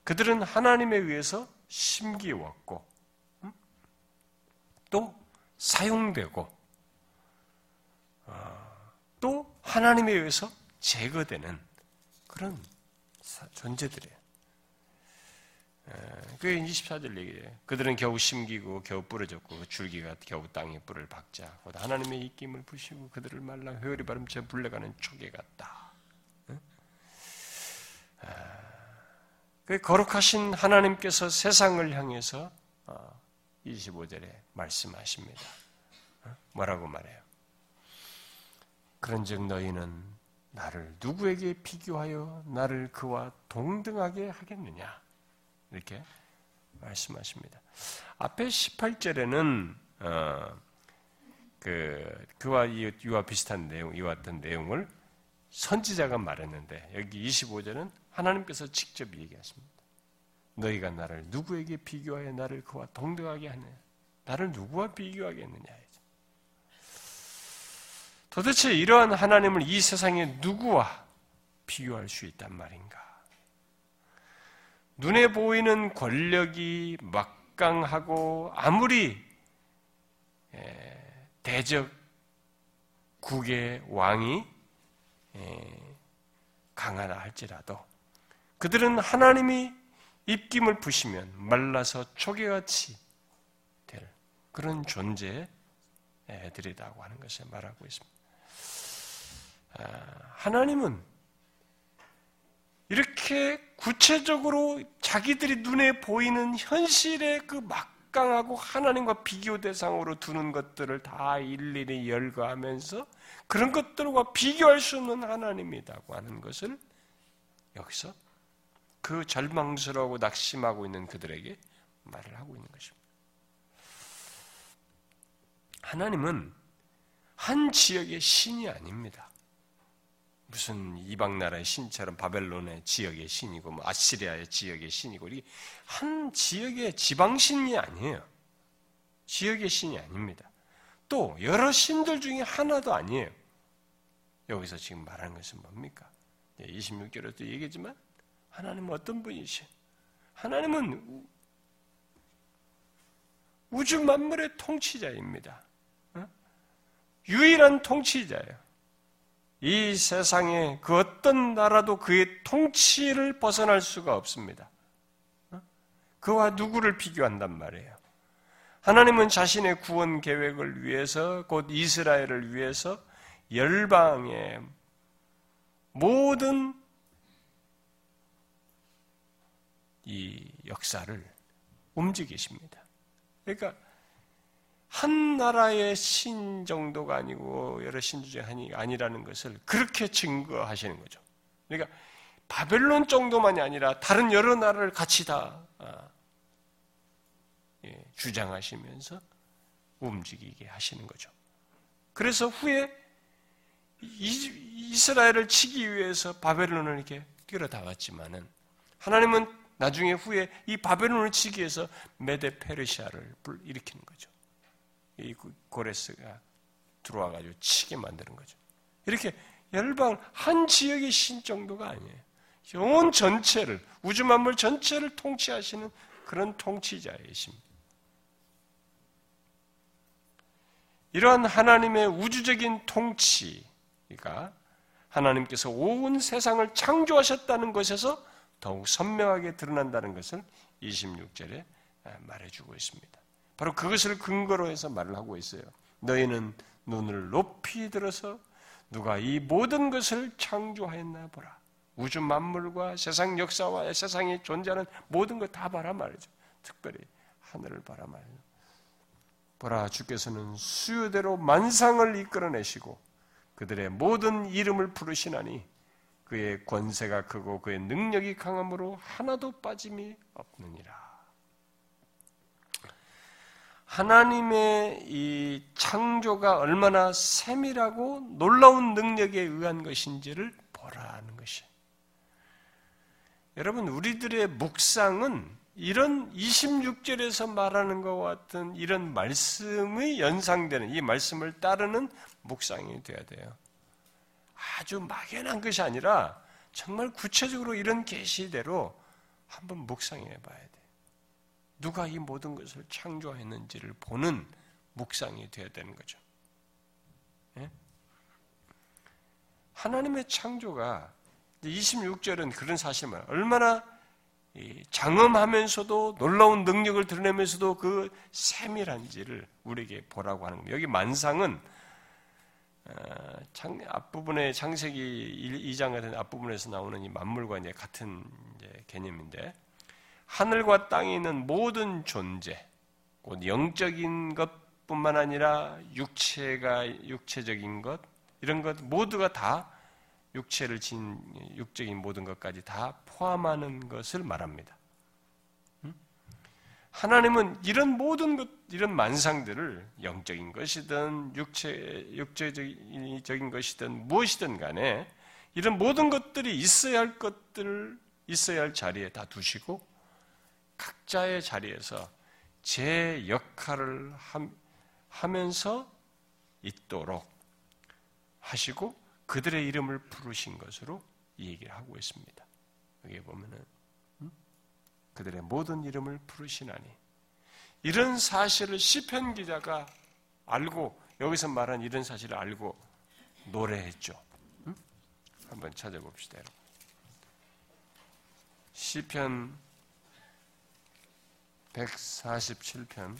그들은 하나님에 의해서 심기웠고 또 사용되고 어, 또 하나님에 의해서 제거되는 그런 존재들이에요. 그 24절 얘기예요. 그들은 겨우 심기고 겨우 그 줄기가 겨우 땅에 뿔을 박자. 하나님의 입김을 부시고 그들을 말라 회오리 바람처럼 불려가는 초계 같다. 그 거룩하신 하나님께서 세상을 향해서 25절에 어, 말씀하십니다. 어? 뭐라고 말해요? 그런즉 너희는 나를 누구에게 비교하여 나를 그와 동등하게 하겠느냐? 이렇게 말씀하십니다. 앞에 18절에는 어, 그 그와 이와 비슷한 내용, 이와 같은 내용을 선지자가 말했는데 여기 25절은 하나님께서 직접 얘기하십니다. 너희가 나를 누구에게 비교하여 나를 그와 동등하게 하느냐? 나를 누구와 비교하겠느냐? 도대체 이러한 하나님을 이 세상에 누구와 비교할 수 있단 말인가? 눈에 보이는 권력이 막강하고 아무리 대적 국의 왕이 강하다 할지라도 그들은 하나님이 입김을 부시면 말라서 초계같이 될 그런 존재의 애들이라고 하는 것을 말하고 있습니다. 아, 하나님은 이렇게 구체적으로 자기들이 눈에 보이는 현실의 그 막강하고 하나님과 비교 대상으로 두는 것들을 다 일일이 열거하면서 그런 것들과 비교할 수 없는 하나님이라고 하는 것을 여기서 그 절망스러워 낙심하고 있는 그들에게 말을 하고 있는 것입니다. 하나님은 한 지역의 신이 아닙니다. 무슨 이방 나라의 신처럼 바벨론의 지역의 신이고 뭐 아시리아의 지역의 신이고 한 지역의 지방 신이 아니에요. 지역의 신이 아닙니다. 또 여러 신들 중에 하나도 아니에요. 여기서 지금 말하는 것은 뭡니까? 26절에도 얘기했지만 하나님은 어떤 분이시? 하나님은 우주 만물의 통치자입니다. 어? 유일한 통치자예요. 이 세상에 그 어떤 나라도 그의 통치를 벗어날 수가 없습니다. 어? 그와 누구를 비교한단 말이에요. 하나님은 자신의 구원 계획을 위해서 곧 이스라엘을 위해서 열방의 모든 이 역사를 움직이십니다. 그러니까 한 나라의 신 정도가 아니고 여러 신주 중에 한이 아니라는 것을 그렇게 증거하시는 거죠. 그러니까 바벨론 정도만이 아니라 다른 여러 나라를 같이 다 아, 예, 주장하시면서 움직이게 하시는 거죠. 그래서 후에 이스라엘을 치기 위해서 바벨론을 이렇게 끌어다 왔지만은 하나님은 나중에 후에 이 바벨론을 치기 위해서 메데 페르시아를 일으키는 거죠. 이 고레스가 들어와가지고 치게 만드는 거죠. 이렇게 열방 한 지역의 신 정도가 아니에요. 온 전체를 우주 만물 전체를 통치하시는 그런 통치자이십니다. 이러한 하나님의 우주적인 통치가 하나님께서 온 세상을 창조하셨다는 것에서 더욱 선명하게 드러난다는 것을 26절에 말해주고 있습니다. 바로 그것을 근거로 해서 말을 하고 있어요. 너희는 눈을 높이 들어서 누가 이 모든 것을 창조하였나 보라. 우주 만물과 세상 역사와 세상에 존재하는 모든 것 다 봐라 말이죠. 특별히 하늘을 봐라 말이죠. 보라 주께서는 수요대로 만상을 이끌어내시고 그들의 모든 이름을 부르시나니 그의 권세가 크고 그의 능력이 강함으로 하나도 빠짐이 없느니라. 하나님의 이 창조가 얼마나 세밀하고 놀라운 능력에 의한 것인지를 보라는 것이. 여러분, 우리들의 묵상은 이런 26절에서 말하는 것과 같은 이런 말씀의 연상되는 이 말씀을 따르는 묵상이 되어야 돼요. 아주 막연한 것이 아니라 정말 구체적으로 이런 계시대로 한번 묵상해 봐야 돼. 누가 이 모든 것을 창조했는지를 보는 묵상이 되어야 되는 거죠. 예? 하나님의 창조가 26절은 그런 사실만 얼마나 장엄하면서도 놀라운 능력을 드러내면서도 그 세밀한지를 우리에게 보라고 하는 겁니다. 여기 만상은 창, 어, 앞부분에 창세기 2장 같은 앞부분에서 나오는 이 만물과 이제 같은 이제 개념인데 하늘과 땅에 있는 모든 존재, 곧 영적인 것뿐만 아니라 육체가 육체적인 것 이런 것 모두가 다 육체를 진 육적인 모든 것까지 다 포함하는 것을 말합니다. 하나님은 이런 모든 것, 이런 만상들을 영적인 것이든 육체, 육체적인 것이든 무엇이든 간에 이런 모든 것들이 있어야 할 것들을 있어야 할 자리에 다 두시고 각자의 자리에서 제 역할을 하면서 있도록 하시고 그들의 이름을 부르신 것으로 얘기를 하고 있습니다. 여기 보면은 그들의 모든 이름을 부르시나니 이런 사실을 시편 기자가 알고 여기서 말한 이런 사실을 알고 노래했죠. 응? 한번 찾아봅시다. 시편 147편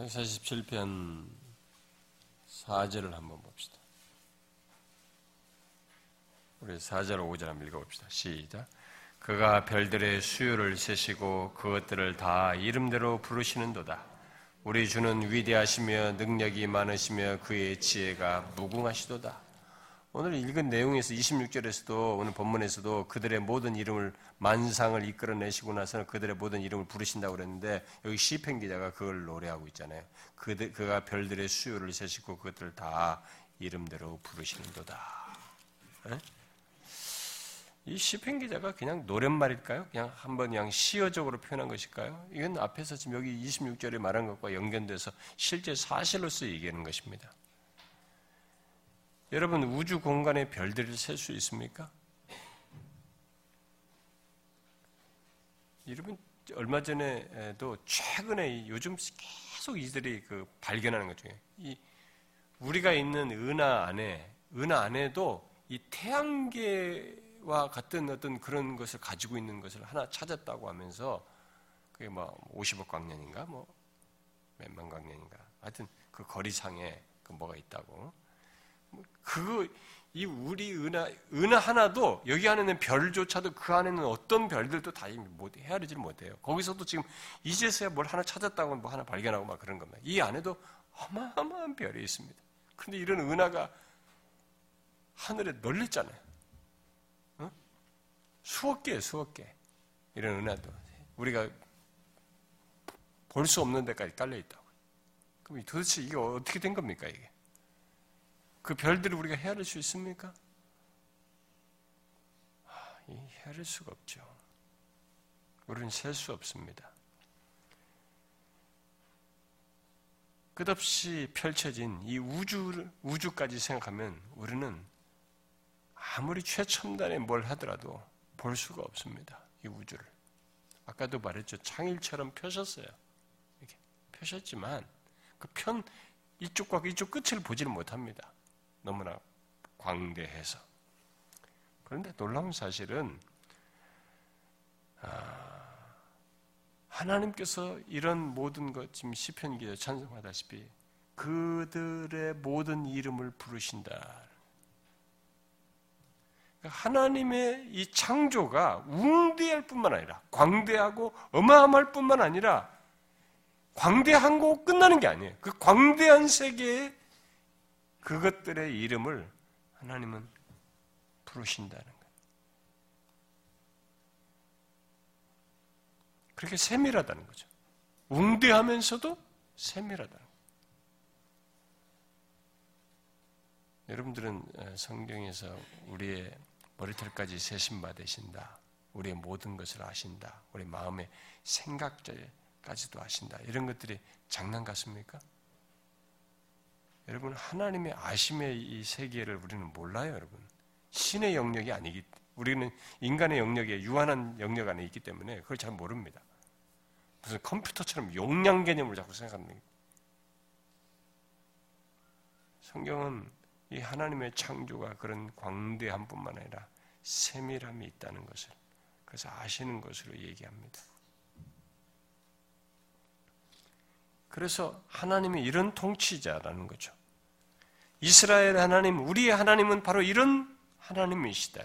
147편 4절을 한번 봅시다. 우리 4절, 5절 한번 읽어봅시다. 시작. 그가 별들의 수요를 세시고 그것들을 다 이름대로 부르시는도다. 우리 주는 위대하시며 능력이 많으시며 그의 지혜가 무궁하시도다. 오늘 읽은 내용에서 26절에서도 오늘 본문에서도 그들의 모든 이름을 만상을 이끌어내시고 나서 그들의 모든 이름을 부르신다고 그랬는데 여기 시편 기자가 그걸 노래하고 있잖아요. 그들, 그가 별들의 수요를 세시고 그것들을 다 이름대로 부르시는도다. 에? 이 시편 기자가 그냥 노랫말일까요? 그냥 한번 그냥 시어적으로 표현한 것일까요? 이건 앞에서 지금 여기 26절에 말한 것과 연결돼서 실제 사실로서 얘기하는 것입니다. 여러분 우주 공간에 별들을 셀 수 있습니까? 여러분 얼마 전에도 최근에 요즘 계속 이들이 그 발견하는 것 중에 이 우리가 있는 은하 안에 은하 안에도 이 태양계와 같은 어떤 그런 것을 가지고 있는 것을 하나 찾았다고 하면서 그게 뭐 50억 광년인가? 뭐 몇만 광년인가? 하여튼 그 거리상에 그 뭐가 있다고 그거 이 우리 은하 은하 하나도 여기 안에는 별조차도 그 안에는 어떤 별들도 다 못 헤아리질 못해요. 거기서도 지금 이제서야 뭘 하나 찾았다고 뭐 하나 발견하고 막 그런 겁니다. 이 안에도 어마어마한 별이 있습니다. 근데 이런 은하가 하늘에 널렸잖아요. 어? 수억 개, 수억 개. 이런 은하도 우리가 볼 수 없는 데까지 깔려 있다고. 그럼 도대체 이게 어떻게 된 겁니까 이게? 그 별들을 우리가 헤아릴 수 있습니까? 아, 헤아릴 수가 없죠. 우리는 셀 수 없습니다. 끝없이 펼쳐진 이 우주, 우주까지 생각하면 우리는 아무리 최첨단에 뭘 하더라도 볼 수가 없습니다. 이 우주를. 아까도 말했죠. 창일처럼 펴셨어요. 이렇게 펴셨지만 그 편, 이쪽과 이쪽 끝을 보지를 못합니다. 너무나 광대해서. 그런데 놀라운 사실은 아, 하나님께서 이런 모든 것 지금 시편 기자 찬송하다시피 그들의 모든 이름을 부르신다. 그러니까 하나님의 이 창조가 웅대할 뿐만 아니라 광대하고 어마어마할 뿐만 아니라 광대한 거 끝나는 게 아니에요. 그 광대한 세계에 그것들의 이름을 하나님은 부르신다는 거예요. 그렇게 세밀하다는 거죠. 웅대하면서도 세밀하다. 여러분들은 성경에서 우리의 머리털까지 세신 받으신다. 우리의 모든 것을 아신다. 우리 마음의 생각까지도 아신다. 이런 것들이 장난 같습니까? 여러분 하나님의 아심의 이 세계를 우리는 몰라요, 여러분. 신의 영역이 아니기 우리는 인간의 영역에 유한한 영역 안에 있기 때문에 그걸 잘 모릅니다. 무슨 컴퓨터처럼 용량 개념을 자꾸 거예요. 성경은 이 하나님의 창조가 그런 광대한 뿐만 아니라 세밀함이 있다는 것을 그래서 아시는 것으로 얘기합니다. 그래서 하나님이 이런 통치자라는 거죠. 이스라엘 하나님, 우리의 하나님은 바로 이런 하나님이시다.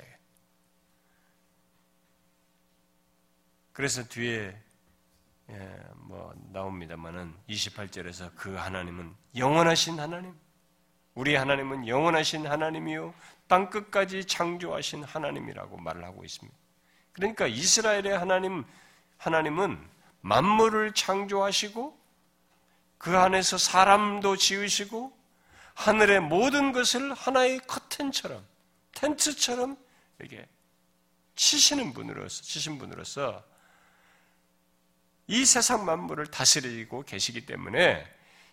그래서 뒤에 예, 뭐 나옵니다만은 28절에서 그 하나님은 영원하신 하나님, 우리 하나님은 영원하신 하나님이요 땅 끝까지 창조하신 하나님이라고 말을 하고 있습니다. 그러니까 이스라엘의 하나님 하나님은 만물을 창조하시고 그 안에서 사람도 지으시고 하늘의 모든 것을 하나의 커튼처럼 텐트처럼 이렇게 치시는 분으로서 치신 분으로서 이 세상 만물을 다스리고 계시기 때문에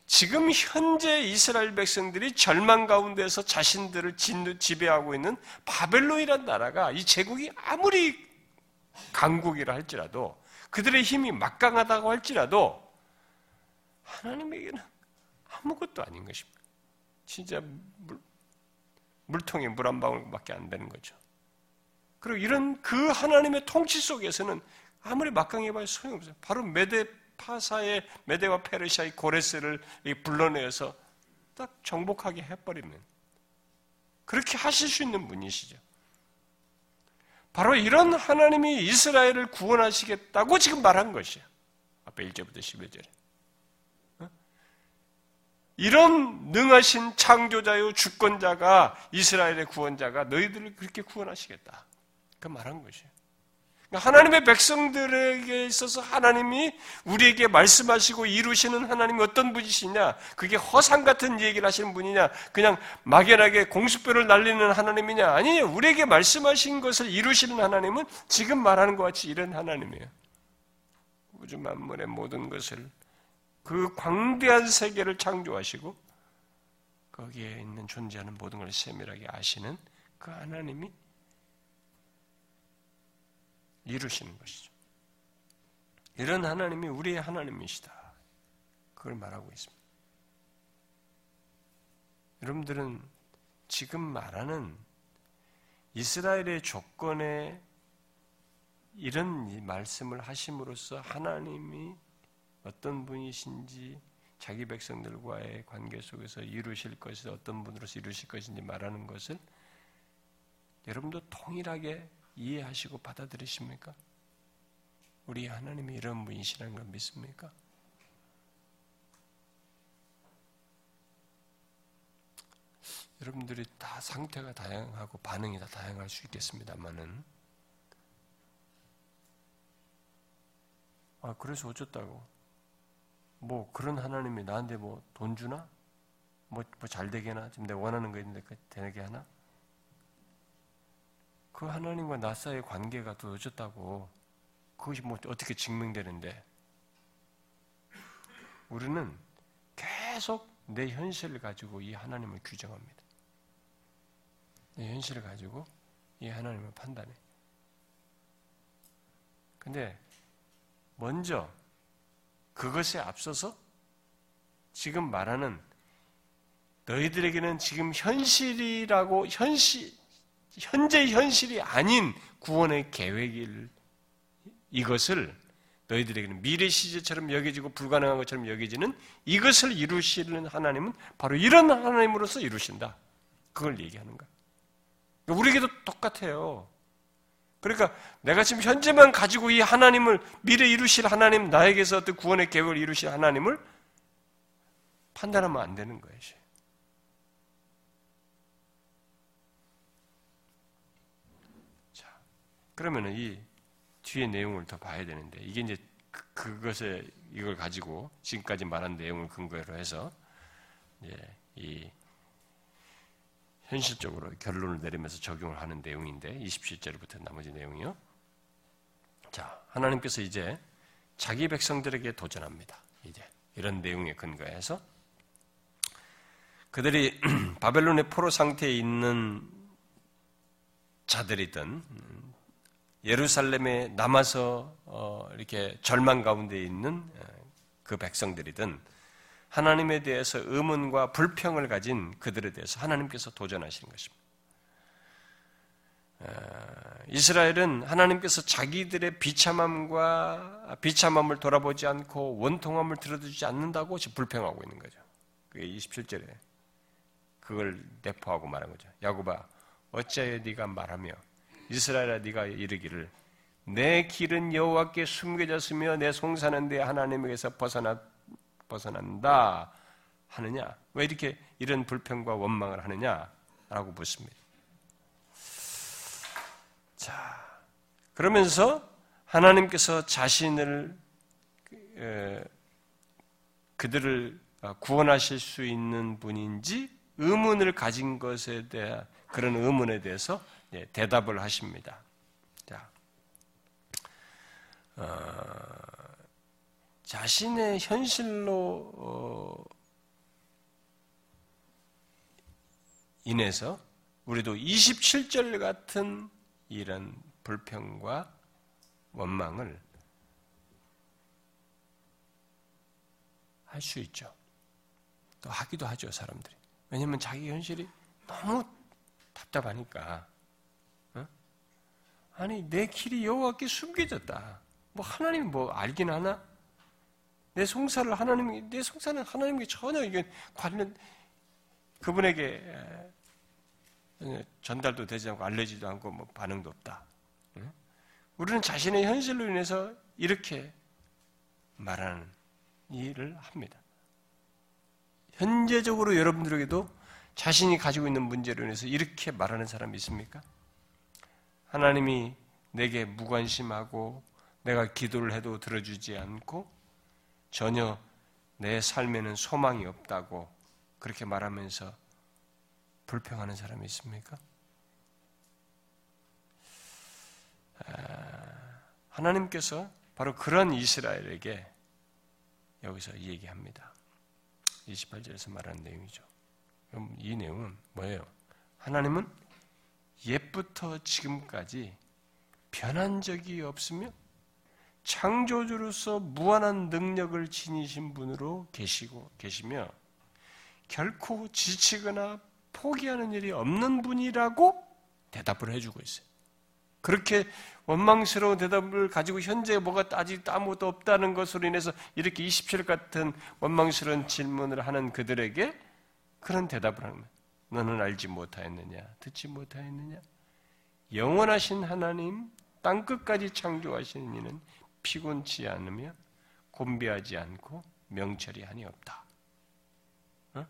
지금 현재 이스라엘 백성들이 절망 가운데서 자신들을 지배하고 있는 바벨론이란 나라가 이 제국이 아무리 강국이라 할지라도 그들의 힘이 막강하다고 할지라도 하나님에게는 아무것도 아닌 것입니다. 진짜 물, 물통에 물 한 방울밖에 안 되는 거죠. 그리고 이런 그 하나님의 통치 속에서는 아무리 막강해봐야 소용없어요. 바로 메데 파사의 메데와 페르시아의 고레스를 불러내서 딱 정복하게 해버리면 그렇게 하실 수 있는 분이시죠. 바로 이런 하나님이 이스라엘을 구원하시겠다고 지금 말한 것이에요. 앞에 1절부터 11절에. 어? 이런 능하신 창조자요 주권자가 이스라엘의 구원자가 너희들을 그렇게 구원하시겠다. 그 말한 것이에요. 하나님의 백성들에게 있어서 하나님이 우리에게 말씀하시고 이루시는 하나님이 어떤 분이시냐? 그게 허상 같은 얘기를 하시는 분이냐? 그냥 막연하게 공수뼈를 날리는 하나님이냐? 아니에요. 우리에게 말씀하신 것을 이루시는 하나님은 지금 말하는 것 같이 이런 하나님이에요. 우주 만물의 모든 것을 그 광대한 세계를 창조하시고 거기에 있는 존재하는 모든 걸 세밀하게 아시는 그 하나님이 이루시는 것이죠. 이런 하나님이 우리의 하나님이시다. 그걸 말하고 있습니다. 여러분들은 지금 말하는 이스라엘의 조건에 이런 말씀을 하심으로써 하나님이 어떤 분이신지 자기 백성들과의 관계 속에서 이루실 것이 어떤 분으로서 이루실 것인지 말하는 것을 여러분도 통일하게 이해하시고 받아들이십니까? 우리 하나님이 이런 분이시라는 걸 믿습니까? 여러분들이 다 상태가 다양하고 반응이 다 다양할 수 있겠습니다만은 아 그래서 어쩌다고 뭐 그런 하나님이 나한테 뭐 돈 주나 뭐잘 뭐 되게나 지금 내가 원하는 거 있는데 그 되게 하나 그 하나님과 나 사이의 관계가 도어졌다고 그것이 뭐 어떻게 증명되는데 우리는 계속 내 현실을 가지고 이 하나님을 규정합니다. 내 현실을 가지고 이 하나님을 판단해. 근데 먼저 그것에 앞서서 지금 말하는 너희들에게는 지금 현실이라고 현실 현재 현실이 아닌 구원의 계획일 이것을 너희들에게는 미래 시제처럼 여겨지고 불가능한 것처럼 여겨지는 이것을 이루시는 하나님은 바로 이런 하나님으로서 이루신다. 그걸 얘기하는 거야. 우리에게도 똑같아요. 그러니까 내가 지금 현재만 가지고 이 하나님을 미래 이루실 하나님 나에게서 어떤 구원의 계획을 이루실 하나님을 판단하면 안 되는 거예요. 그러면은 이 뒤에 내용을 더 봐야 되는데 이게 이제 그, 것에 이걸 가지고 지금까지 말한 내용을 근거로 해서 이 현실적으로 결론을 내리면서 적용을 하는 내용인데 27절부터 나머지 내용이요. 자, 하나님께서 이제 자기 백성들에게 도전합니다. 이제 이런 내용에 근거해서 그들이 바벨론의 포로 상태에 있는 자들이든 예루살렘에 남아서 어, 이렇게 절망 가운데 있는 어, 그 백성들이든 하나님에 대해서 의문과 불평을 가진 그들에 대해서 하나님께서 도전하시는 것입니다. 이스라엘은 하나님께서 자기들의 비참함과 비참함을 돌아보지 않고 원통함을 들어주지 않는다고 지금 불평하고 있는 거죠. 그게 27절에 그걸 내포하고 말한 거죠. 야곱아, 어찌하여 네가 말하며 이스라엘아 네가 이르기를 내 길은 여호와께 숨겨졌으며 내 송사는 내 하나님에게서 벗어나 벗어난다 하느냐? 왜 이렇게 이런 불평과 원망을 하느냐라고 묻습니다. 자, 그러면서 하나님께서 자신을 그들을 구원하실 수 있는 분인지 의문을 가진 것에 대한 그런 의문에 대해서 예, 대답을 하십니다. 자, 어, 자신의 현실로 어, 인해서 우리도 27절 같은 이런 불평과 원망을 할 수 있죠. 또 하기도 하죠, 사람들이. 왜냐하면 자기 현실이 너무 답답하니까. 어? 아니 내 길이 여호와께 숨겨졌다. 뭐 하나님 뭐 알긴 하나? 내 송사를 하나님 내 송사는 하나님께 전혀 이게 관련 그분에게 전달도 되지 않고 알려지도 않고 뭐 반응도 없다. 우리는 자신의 현실로 인해서 이렇게 말하는 일을 합니다. 현재적으로 여러분들에게도 자신이 가지고 있는 문제로 인해서 이렇게 말하는 사람이 있습니까? 하나님이 내게 무관심하고 내가 기도를 해도 들어주지 않고 전혀 내 삶에는 소망이 없다고 그렇게 말하면서 불평하는 사람이 있습니까? 아, 하나님께서 바로 그런 이스라엘에게 여기서 얘기합니다. 28절에서 말하는 내용이죠. 그럼 이 내용은 뭐예요? 하나님은 옛부터 지금까지 변한 적이 없으며 창조주로서 무한한 능력을 지니신 분으로 계시고 계시며 결코 지치거나 포기하는 일이 없는 분이라고 대답을 해주고 있어요. 그렇게 원망스러운 대답을 가지고 현재 뭐가 아직 아무것도 없다는 것으로 인해서 이렇게 27 같은 원망스러운 질문을 하는 그들에게 그런 대답을 하는. 너는 알지 못하였느냐? 듣지 못하였느냐? 영원하신 하나님, 땅끝까지 창조하시는 이는 피곤치 않으며 곤비하지 않고 명철이 한이 없다. 어?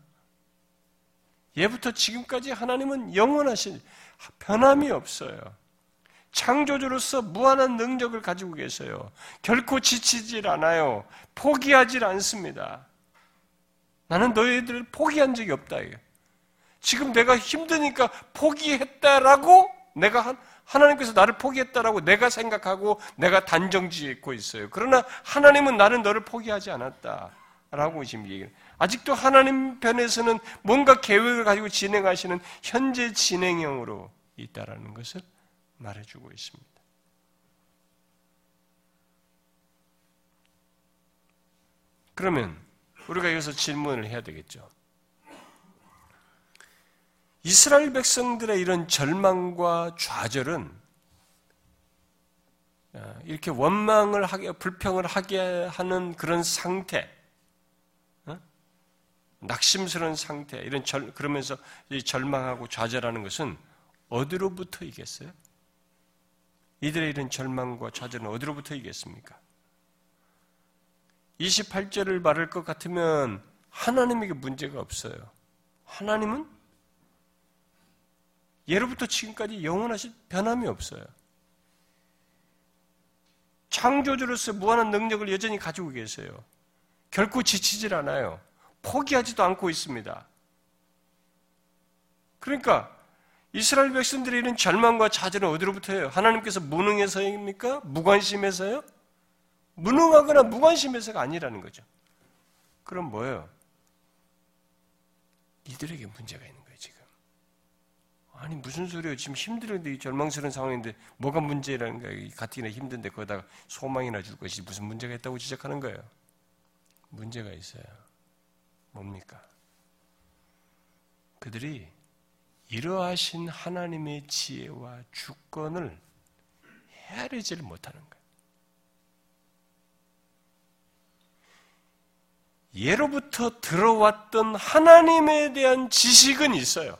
예부터 지금까지 하나님은 영원하신 변함이 없어요. 창조주로서 무한한 능력을 가지고 계세요. 결코 지치질 않아요. 포기하질 않습니다. 나는 너희들을 포기한 적이 없다. 지금 내가 힘드니까 포기했다라고 내가 하나님께서 나를 포기했다라고 내가 생각하고 내가 단정 짓고 있어요. 그러나 하나님은 나는 너를 포기하지 않았다라고 지금 얘기를. 아직도 하나님 편에서는 뭔가 계획을 가지고 진행하시는 현재 진행형으로 있다라는 것을 말해주고 있습니다. 그러면 우리가 여기서 질문을 해야 되겠죠. 이스라엘 백성들의 이런 절망과 좌절은 어, 이렇게 원망을 하게, 불평을 하게 하는 그런 상태, 어? 낙심스러운 상태, 이런 절, 그러면서 절망하고 좌절하는 것은 어디로부터 이겠어요? 이들의 이런 절망과 좌절은 어디로부터 이겠습니까? 28절을 말할 것 같으면 하나님에게 문제가 없어요. 하나님은 예로부터 지금까지 영원하신 변함이 없어요. 창조주로서 무한한 능력을 여전히 가지고 계세요. 결코 지치질 않아요. 포기하지도 않고 있습니다. 그러니까 이스라엘 백성들의 이런 절망과 좌절은 어디로부터예요? 하나님께서 무능해서입니까? 무관심해서요? 무능하거나 무관심해서가 아니라는 거죠. 그럼 뭐예요? 이들에게 문제가 있는 거예요. 아니, 무슨 소리예요? 지금 힘들은데, 절망스러운 상황인데, 뭐가 문제라는 거예요? 가뜩이나 힘든데, 거기다가 소망이나 줄 것이 무슨 문제가 있다고 지적하는 거예요? 문제가 있어요. 뭡니까? 그들이 이러하신 하나님의 지혜와 주권을 헤아리지를 못하는 거예요. 예로부터 들어왔던 하나님에 대한 지식은 있어요.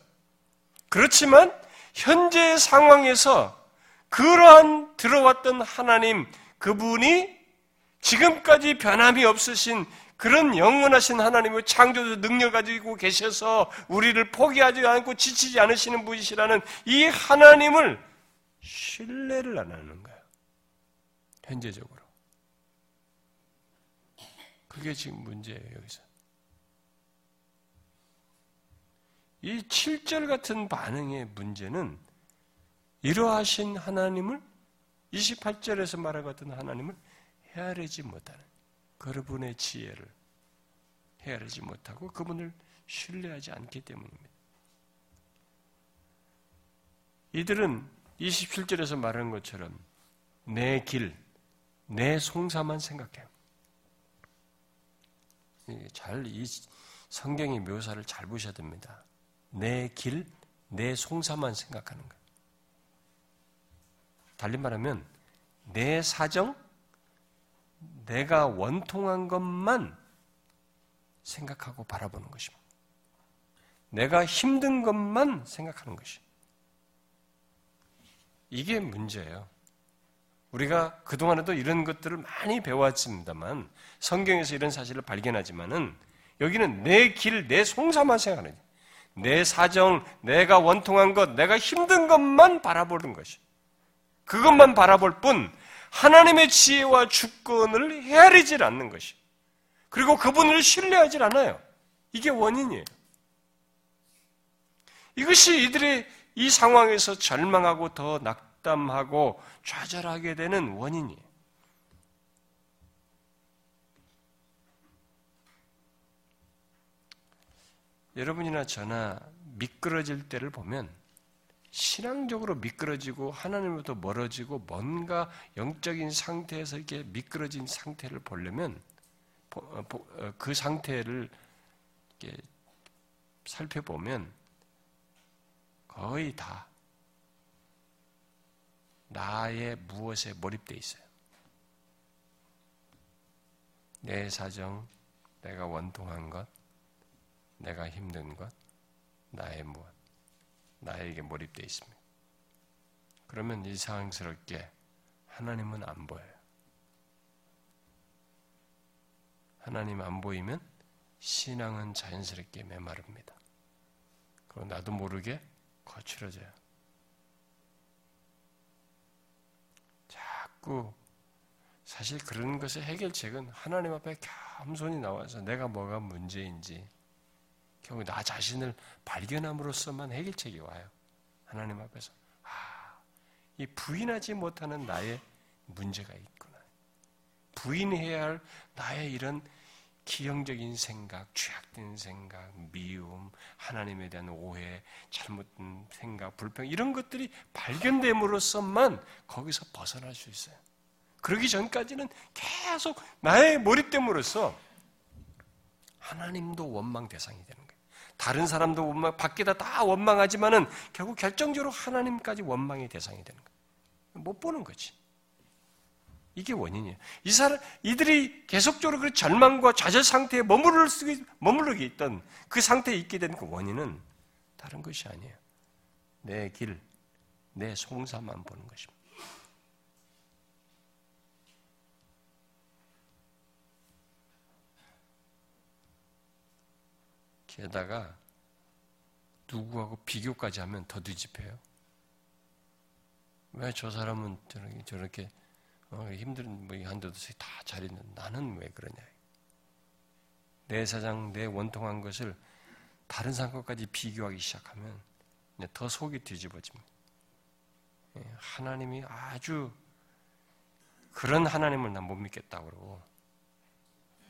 그렇지만 현재 상황에서 그러한 들어왔던 하나님 그분이 지금까지 변함이 없으신 그런 영원하신 하나님의 창조주 능력 가지고 계셔서 우리를 포기하지 않고 지치지 않으시는 분이시라는 이 하나님을 신뢰를 안 하는 거예요. 현재적으로. 그게 지금 문제예요, 여기서. 이 7절 같은 반응의 문제는 이러하신 하나님을 28절에서 말한 같은 하나님을 헤아리지 못하는 그분의 지혜를 헤아리지 못하고 그분을 신뢰하지 않기 때문입니다. 이들은 27절에서 말한 것처럼 내 길, 내 송사만 생각해요. 잘 이 성경의 묘사를 잘 보셔야 됩니다. 내 길, 내 송사만 생각하는 거예요. 달리 말하면 내 사정, 내가 원통한 것만 생각하고 바라보는 것입니다. 내가 힘든 것만 생각하는 것이. 이게 문제예요. 우리가 그동안에도 이런 것들을 많이 배웠습니다만 성경에서 이런 사실을 발견하지만은 여기는 내 길, 내 송사만 생각하는 내 사정, 내가 원통한 것, 내가 힘든 것만 바라보는 것이. 그것만 바라볼 뿐 하나님의 지혜와 주권을 헤아리질 않는 것이. 그리고 그분을 신뢰하지 않아요. 이게 원인이에요. 이것이 이들의 이 상황에서 절망하고 더 낙담하고 좌절하게 되는 원인이에요. 여러분이나 저나 미끄러질 때를 보면 신앙적으로 미끄러지고 하나님으로부터 멀어지고 뭔가 영적인 상태에서 이렇게 미끄러진 상태를 보려면 어, 어, 그 상태를 살펴보면 거의 다 나의 무엇에 몰입되어 있어요. 내 사정, 내가 원통한 것, 내가 힘든 것, 나의 무엇, 나에게 몰입되어 있습니다. 그러면 이상스럽게 하나님은 안 보여요. 하나님 안 보이면 신앙은 자연스럽게 메마릅니다. 그리고 나도 모르게 거칠어져요. 자꾸 사실 그런 것의 해결책은 하나님 앞에 겸손히 나와서 내가 뭐가 문제인지 결국 나 자신을 발견함으로써만 해결책이 와요. 하나님 앞에서 아, 이 부인하지 못하는 나의 문제가 있구나. 부인해야 할 나의 이런 기형적인 생각, 죄악된 생각, 미움, 하나님에 대한 오해, 잘못된 생각, 불평 이런 것들이 발견됨으로써만 거기서 벗어날 수 있어요. 그러기 전까지는 계속 나의 몰입됨으로써 하나님도 원망 대상이 되는 거예요. 다른 사람도 원망, 밖에다 다 원망하지만은 결국 결정적으로 하나님까지 원망의 대상이 되는 거예요. 못 보는 거지. 이게 원인이에요. 이 사람, 이들이 계속적으로 그 절망과 좌절 상태에 머무를 수, 머무르게 있던 그 상태에 있게 된 그 원인은 다른 것이 아니에요. 내 길, 내 송사만 보는 것입니다. 게다가 누구하고 비교까지 하면 더 뒤집혀요. 왜 저 사람은 저렇게, 저렇게 어, 힘든 뭐 한데도 다 잘했는 나는 왜 그러냐. 내 사장, 내 원통한 것을 다른 사람 것까지 비교하기 시작하면 더 속이 뒤집어집니다. 예, 하나님이 아주 그런 하나님을 난 못 믿겠다고 그러고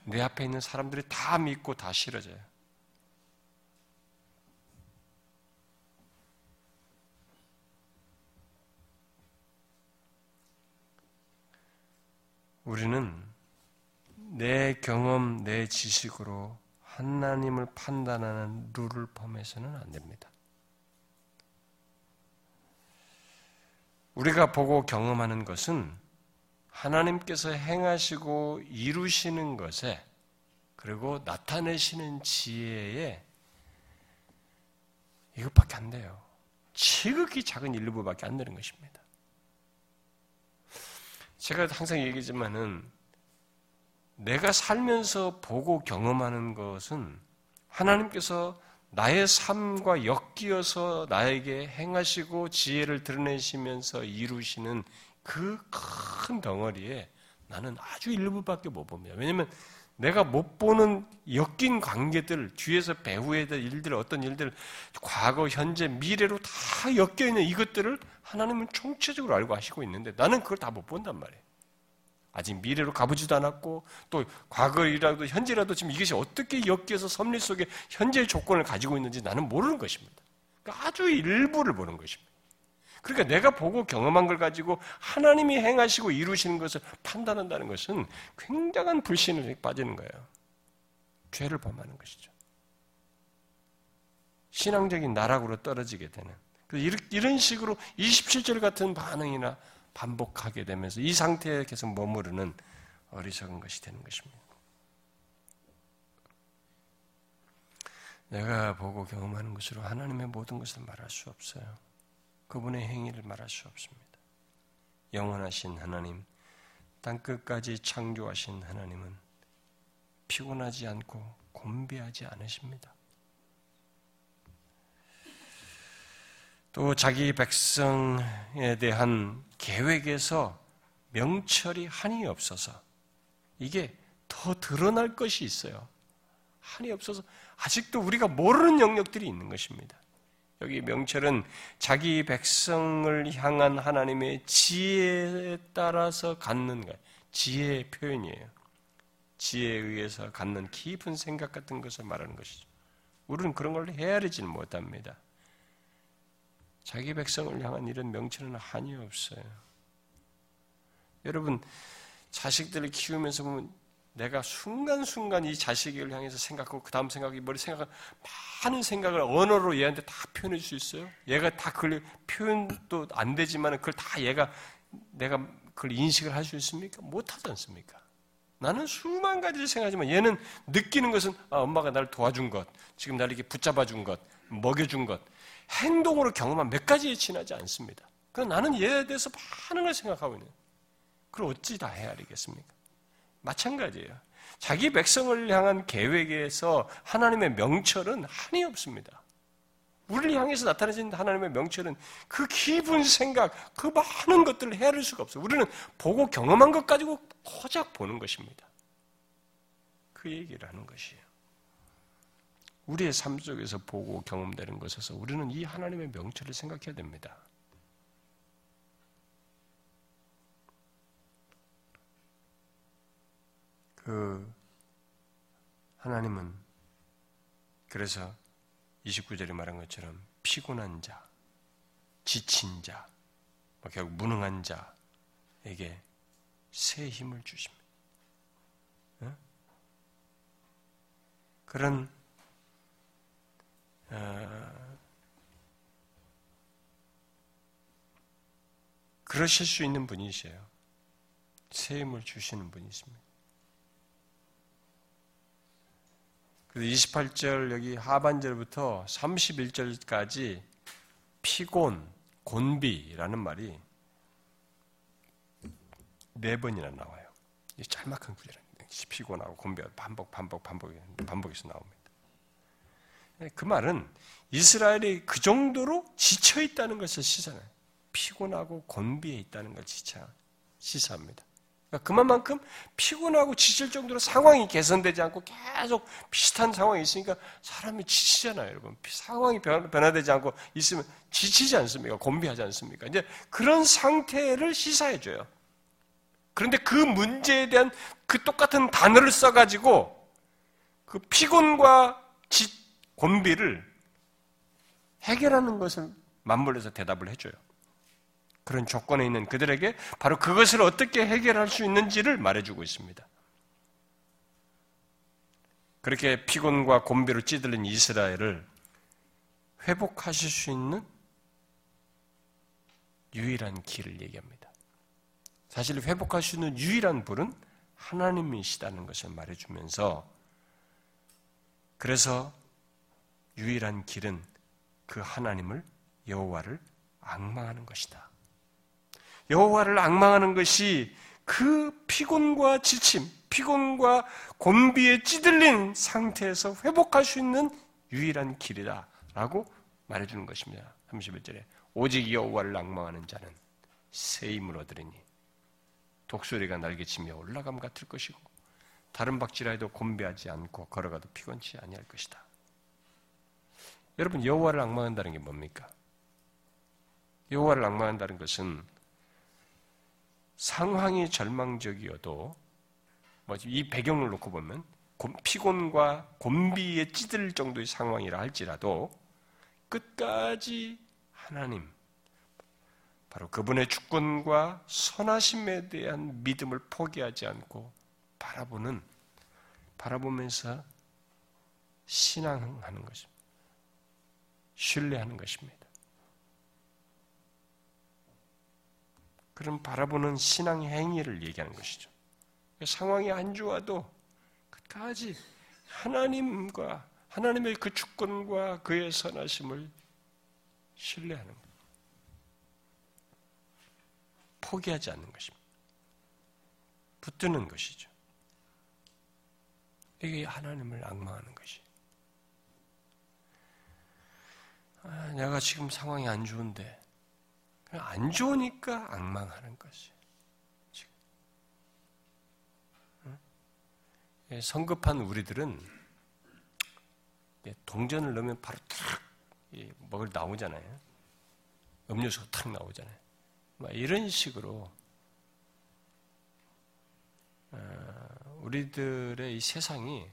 내 앞에 있는 사람들이 다 믿고 다 싫어져요. 우리는 내 경험, 내 지식으로 하나님을 판단하는 룰을 범해서는 안 됩니다. 우리가 보고 경험하는 것은 하나님께서 행하시고 이루시는 것에 그리고 나타내시는 지혜에 이것밖에 안 돼요. 지극히 작은 일부밖에 안 되는 것입니다. 제가 항상 얘기지만은 내가 살면서 보고 경험하는 것은 하나님께서 나의 삶과 엮이어서 나에게 행하시고 지혜를 드러내시면서 이루시는 그 큰 덩어리에 나는 아주 일부밖에 못 봅니다. 왜냐하면 내가 못 보는 엮인 관계들, 뒤에서 배후에 될 일들, 어떤 일들, 과거, 현재, 미래로 다 엮여 있는 이것들을 하나님은 총체적으로 알고 하시고 있는데 나는 그걸 다 못 본단 말이에요. 아직 미래로 가보지도 않았고 또 과거이라도 현재라도 지금 이것이 어떻게 엮여서 섭리 속에 현재의 조건을 가지고 있는지 나는 모르는 것입니다. 그러니까 아주 일부를 보는 것입니다. 그러니까 내가 보고 경험한 걸 가지고 하나님이 행하시고 이루시는 것을 판단한다는 것은 굉장한 불신을 빠지는 거예요. 죄를 범하는 것이죠. 신앙적인 나락으로 떨어지게 되는. 이런 식으로 27절 같은 반응이나 반복하게 되면서 이 상태에 계속 머무르는 어리석은 것이 되는 것입니다. 내가 보고 경험하는 것으로 하나님의 모든 것을 말할 수 없어요. 그분의 행위를 말할 수 없습니다. 영원하신 하나님, 땅끝까지 창조하신 하나님은 피곤하지 않고 곤비하지 않으십니다. 또 자기 백성에 대한 계획에서 명철이 한이 없어서 이게 더 드러날 것이 있어요. 한이 없어서 아직도 우리가 모르는 영역들이 있는 것입니다. 여기 명철은 자기 백성을 향한 하나님의 지혜에 따라서 갖는 것, 지혜의 표현이에요. 지혜에 의해서 갖는 깊은 생각 같은 것을 말하는 것이죠. 우리는 그런 걸 헤아리지는 못합니다. 자기 백성을 향한 이런 명철은 한이 없어요. 여러분, 자식들을 키우면서 보면 내가 순간순간 이 자식을 향해서 생각하고 그 다음 생각이 머리 생각하 많은 생각을 언어로 얘한테 다 표현해 줄 수 있어요? 얘가 다 그걸 표현도 안 되지만 그걸 다 얘가 내가 그걸 인식을 할 수 있습니까? 못 하지 않습니까? 나는 수만 가지를 생각하지만 얘는 느끼는 것은 아, 엄마가 나를 도와준 것, 지금 나를 이렇게 붙잡아 준 것, 먹여 준 것, 행동으로 경험한 몇 가지에 지나지 않습니다. 그 나는 얘에 대해서 많은 걸 생각하고 있는. 그걸 어찌 다 헤아리겠습니까? 마찬가지예요. 자기 백성을 향한 계획에서 하나님의 명철은 한이 없습니다. 우리를 향해서 나타내진 하나님의 명철은 그 깊은 생각, 그 많은 것들을 헤아릴 수가 없어요. 우리는 보고 경험한 것 가지고 고작 보는 것입니다. 그 얘기를 하는 것이에요. 우리의 삶 속에서 보고 경험되는 것에서 우리는 이 하나님의 명철을 생각해야 됩니다. 그 하나님은 그래서 29절에 말한 것처럼 피곤한 자, 지친 자, 뭐 결국 무능한 자에게 새 힘을 주십니다. 그런 어, 그러실 수 있는 분이세요. 새 힘을 주시는 분이십니다. 그래서 28절 여기 하반절부터 31절까지 피곤, 곤비라는 말이 네 번이나 나와요. 짤막한 구절입니다. 피곤하고 곤비하고 반복, 반복, 반복, 반복해서 나옵니다. 네, 그 말은 이스라엘이 그 정도로 지쳐 있다는 것을 시사해요. 피곤하고 곤비해 있다는 걸 지쳐 시사합니다. 그러니까 그만큼 피곤하고 지칠 정도로 상황이 개선되지 않고 계속 비슷한 상황이 있으니까 사람이 지치잖아요, 여러분. 상황이 변화되지 않고 있으면 지치지 않습니까? 곤비하지 않습니까? 이제 그런 상태를 시사해줘요. 그런데 그 문제에 대한 그 똑같은 단어를 써가지고 그 피곤과 지, 곤비를 해결하는 것을 맞물려서 대답을 해줘요. 그런 조건에 있는 그들에게 바로 그것을 어떻게 해결할 수 있는지를 말해주고 있습니다. 그렇게 피곤과 곤비로 찌들린 이스라엘을 회복하실 수 있는 유일한 길을 얘기합니다. 사실 회복할 수 있는 유일한 불은 하나님이시다는 것을 말해주면서 그래서 유일한 길은 그 하나님을 여호와를 악망하는 것이다. 여호와를 악망하는 것이 그 피곤과 지침, 피곤과 곤비에 찌들린 상태에서 회복할 수 있는 유일한 길이다 라고 말해주는 것입니다. 31절에 오직 여호와를 악망하는 자는 새 힘을 얻으리니 독수리가 날개치며 올라감 같을 것이고 다른 박지라도 곤비하지 않고 걸어가도 피곤치 아니할 것이다. 여러분 여호와를 악망한다는 게 뭡니까? 여호와를 악망한다는 것은 상황이 절망적이어도 뭐이 배경을 놓고 보면 피곤과 곤비에 찌들 정도의 상황이라 할지라도 끝까지 하나님 바로 그분의 주권과 선하심에 대한 믿음을 포기하지 않고 바라보는 바라보면서 신앙하는 것입니다. 신뢰하는 것입니다. 그런 바라보는 신앙 행위를 얘기하는 것이죠. 상황이 안 좋아도 끝까지 하나님과 하나님의 그 주권과 그의 선하심을 신뢰하는 것. 포기하지 않는 것입니다. 붙드는 것이죠. 이게 하나님을 악망하는 것이. 아, 내가 지금 상황이 안 좋은데 안 좋으니까 악망하는 것이. 예, 성급한 우리들은 동전을 넣으면 바로 탁 먹을 나오잖아요. 음료수가 탁 나오잖아요. 이런 식으로 어, 우리들의 이 세상이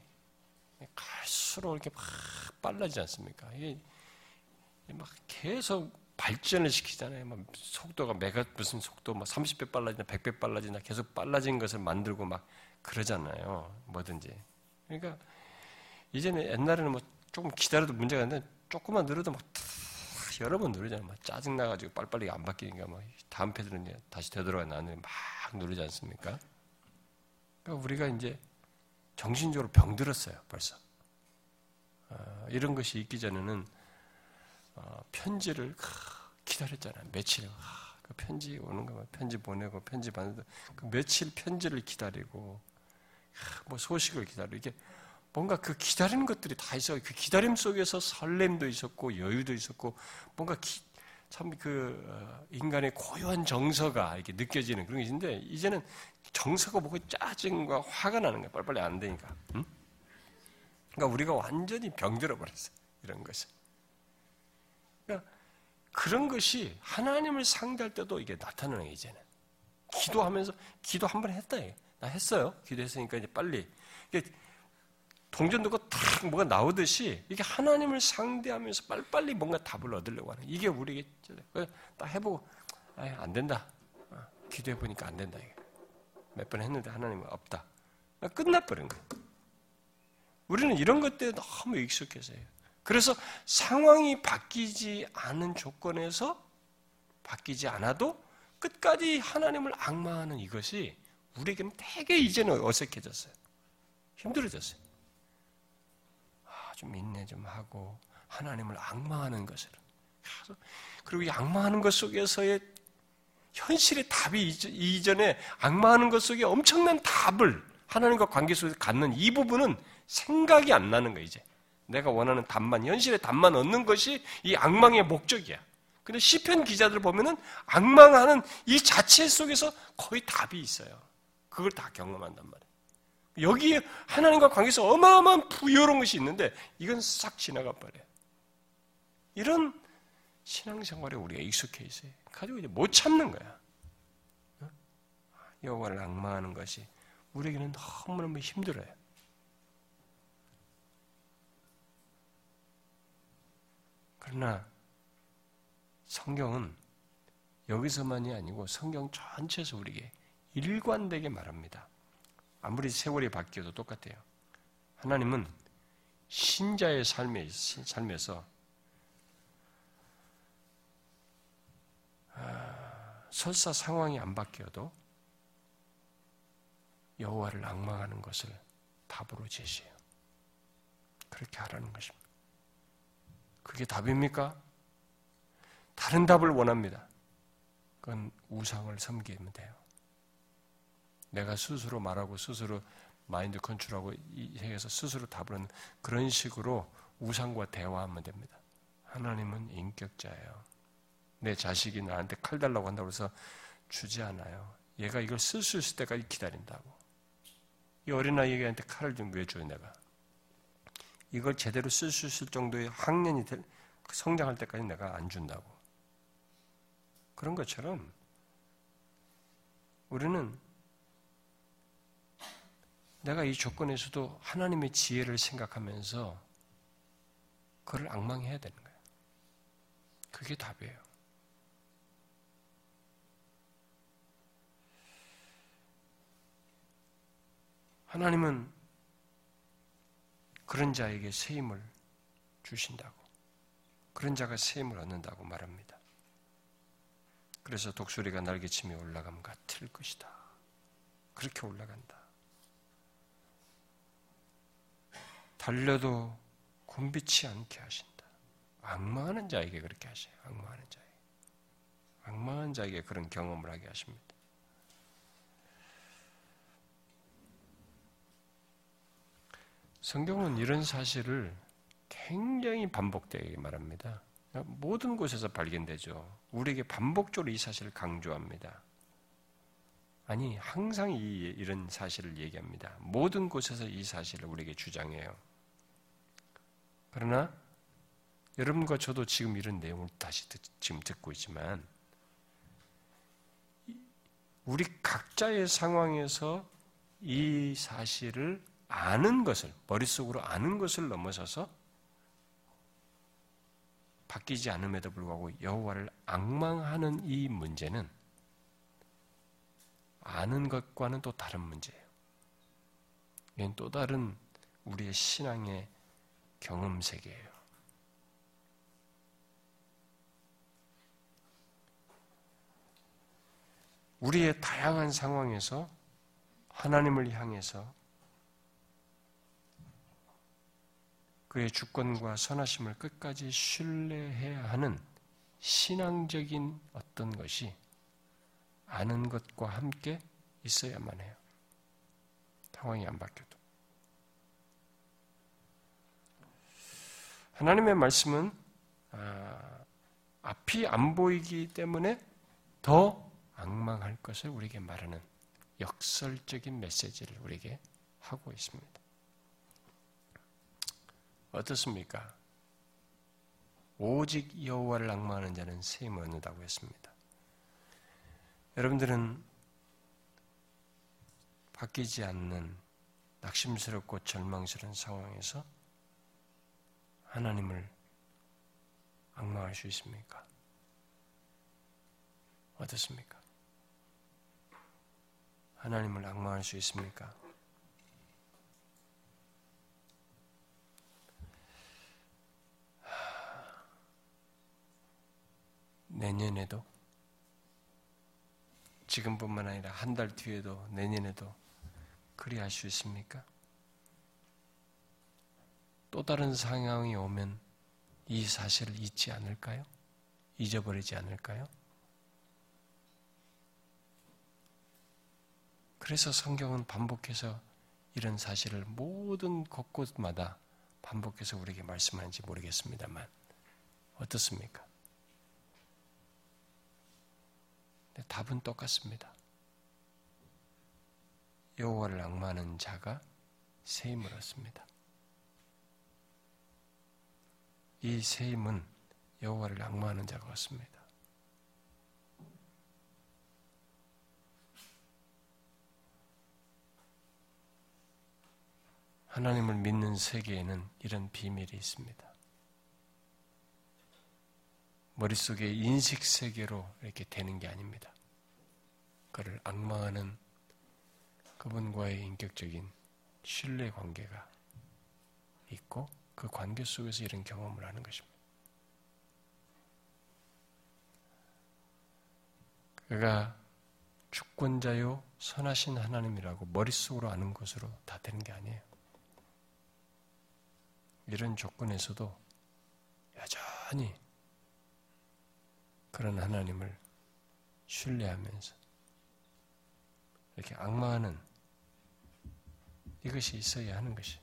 갈수록 이렇게 막 빨라지지 않습니까? 막 계속 발전을 시키잖아요. 막 속도가 메가 무슨 속도 막 30배 빨라지나 100배 빨라지나 계속 빨라진 것을 만들고 막 그러잖아요. 뭐든지. 그러니까 이제는 옛날에는 뭐 조금 기다려도 문제가 있는데 조금만 늘어도 막 여러 번 누르잖아요. 막 짜증 나가지고 빨리빨리 안 바뀌니까 막 다음 패드는 다시 되돌아가 나는데 막 누르지 않습니까? 그러니까 우리가 이제 정신적으로 병들었어요. 벌써. 어, 이런 것이 있기 전에는 어, 편지를 기다렸잖아요. 며칠. 그 편지 오는 거 편지 보내고 편지 받는 그 며칠 편지를 기다리고 뭐 소식을 기다리고 이게 뭔가 그 기다리는 것들이 다 있어. 그 기다림 속에서 설렘도 있었고 여유도 있었고 뭔가 참그 어, 인간의 고요한 정서가 이렇게 느껴지는 그런 게 있는데 이제는 정서가 뭐고 짜증과 화가 나는 거야. 빨리빨리 안 되니까. 응? 그러니까 우리가 완전히 병들어 버렸어. 이런 것을. 그런 것이 하나님을 상대할 때도 이게 나타나는 게 이제는. 기도하면서, 기도 한 번 했다. 나 했어요. 기도했으니까 이제 빨리. 동전 두고 탁 뭐가 나오듯이 이게 하나님을 상대하면서 빨리빨리 뭔가 답을 얻으려고 하는 이게 우리겠죠. 딱 해보고, 아예 안 된다. 어, 기도해보니까 안 된다. 몇번 했는데 하나님은 없다. 끝나버린 거예요. 우리는 이런 것들에 너무 익숙해서요. 그래서 상황이 바뀌지 않은 조건에서 바뀌지 않아도 끝까지 하나님을 악마하는 이것이 우리에게는 되게 이제는 어색해졌어요. 힘들어졌어요. 아, 좀 인내 좀 하고 하나님을 악마하는 것을. 그리고 이 악마하는 것 속에서의 현실의 답이 이전에 악마하는 것 속에 엄청난 답을 하나님과 관계 속에서 갖는 이 부분은 생각이 안 나는 거예요, 이제. 내가 원하는 답만, 현실의 답만 얻는 것이 이 악망의 목적이야. 근데 시편 기자들 보면은 악망하는 이 자체 속에서 거의 답이 있어요. 그걸 다 경험한단 말이에요. 여기 하나님과 관계에서 어마어마한 부여로운 것이 있는데 이건 싹 지나가 버려요. 이런 신앙생활에 우리가 익숙해 있어요. 가지고 이제 못 참는 거야. 여호와를 악망하는 것이 우리에게는 너무너무 힘들어요. 그러나 성경은 여기서만이 아니고 성경 전체에서 우리에게 일관되게 말합니다. 아무리 세월이 바뀌어도 똑같아요. 하나님은 신자의 삶에, 삶에서 아, 설사 상황이 안 바뀌어도 여호와를 악망하는 것을 답으로 제시해요. 그렇게 하라는 것입니다. 그게 답입니까? 다른 답을 원합니다. 그건 우상을 섬기면 돼요. 내가 스스로 말하고 스스로 마인드 컨트롤하고 이 세계에서 스스로 답을 하는 그런 식으로 우상과 대화하면 됩니다. 하나님은 인격자예요. 내 자식이 나한테 칼 달라고 한다고 해서 주지 않아요. 얘가 이걸 쓸 수 있을 때까지 기다린다고. 이 어린아이에게한테 칼을 좀 왜 줘요, 내가? 이걸 제대로 쓸 수 있을 정도의 학년이 될, 성장할 때까지 내가 안 준다고. 그런 것처럼 우리는 내가 이 조건에서도 하나님의 지혜를 생각하면서 그걸 악망해야 되는 거예요. 그게 답이에요. 하나님은 그런 자에게 새 힘을 주신다고. 그런 자가 새 힘을 얻는다고 말합니다. 그래서 독수리가 날개치며 올라감 같을 것이다. 그렇게 올라간다. 달려도 곤비치 않게 하신다. 악마하는 자에게 그렇게 하셔요. 악마하는 자에게. 악마한 자에게 그런 경험을 하게 하십니다. 성경은 이런 사실을 굉장히 반복되게 말합니다. 모든 곳에서 발견되죠. 우리에게 반복적으로 이 사실을 강조합니다. 아니, 항상 이, 이런 사실을 얘기합니다. 모든 곳에서 이 사실을 우리에게 주장해요. 그러나 여러분과 저도 지금 이런 내용을 다시 듣, 지금 듣고 있지만 우리 각자의 상황에서 이 사실을 아는 것을 머릿속으로 아는 것을 넘어서서 바뀌지 않음에도 불구하고 여호와를 악망하는 이 문제는 아는 것과는 또 다른 문제예요. 이건 또 다른 우리의 신앙의 경험 세계예요. 우리의 다양한 상황에서 하나님을 향해서 그의 주권과 선하심을 끝까지 신뢰해야 하는 신앙적인 어떤 것이 아는 것과 함께 있어야만 해요. 상황이 안 바뀌어도. 하나님의 말씀은 아, 앞이 안 보이기 때문에 더 악망할 것을 우리에게 말하는 역설적인 메시지를 우리에게 하고 있습니다. 어떻습니까? 오직 여호와를 악망하는 자는 세임을 얻는다고 했습니다. 여러분들은 바뀌지 않는 낙심스럽고 절망스러운 상황에서 하나님을 악망할 수 있습니까? 어떻습니까? 하나님을 악망할 수 있습니까? 내년에도 지금뿐만 아니라 한 달 뒤에도 내년에도 그리할 수 있습니까? 또 다른 상황이 오면 이 사실을 잊지 않을까요? 잊어버리지 않을까요? 그래서 성경은 반복해서 이런 사실을 모든 곳곳마다 반복해서 우리에게 말씀하는지 모르겠습니다만 어떻습니까? 답은 똑같습니다. 여호와를 악마하는 자가 새 힘을 얻습니다. 이새 힘은 여호와를 악마하는 자가 얻습니다. 하나님을 믿는 세계에는 이런 비밀이 있습니다. 머릿속에 인식 세계로 이렇게 되는 게 아닙니다. 그를 악마하는 그분과의 인격적인 신뢰 관계가 있고 그 관계 속에서 이런 경험을 하는 것입니다. 그가 주권자요 선하신 하나님이라고 머릿속으로 아는 것으로 다 되는 게 아니에요. 이런 조건에서도 여전히 그런 하나님을 신뢰하면서 이렇게 악마하는 이것이 있어야 하는 것이.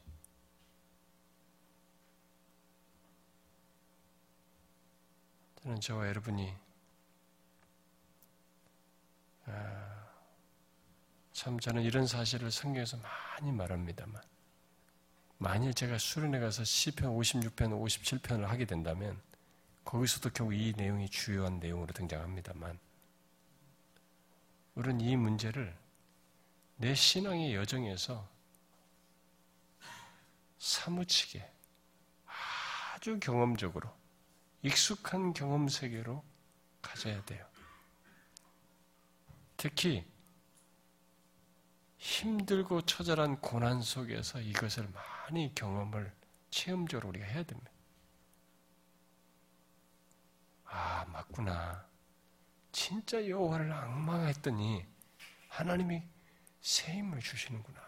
저는 저와 여러분이 아, 참 저는 이런 사실을 성경에서 많이 말합니다만 만일 제가 수련회 가서 시편 56편, 57편을 하게 된다면 거기서도 결국 이 내용이 주요한 내용으로 등장합니다만 우리는 이 문제를 내 신앙의 여정에서 사무치게 아주 경험적으로 익숙한 경험 세계로 가져야 돼요. 특히 힘들고 처절한 고난 속에서 이것을 많이 경험을 체험적으로 우리가 해야 됩니다. 아, 맞구나. 진짜 여호와를 악망했더니 하나님이 새 힘을 주시는구나.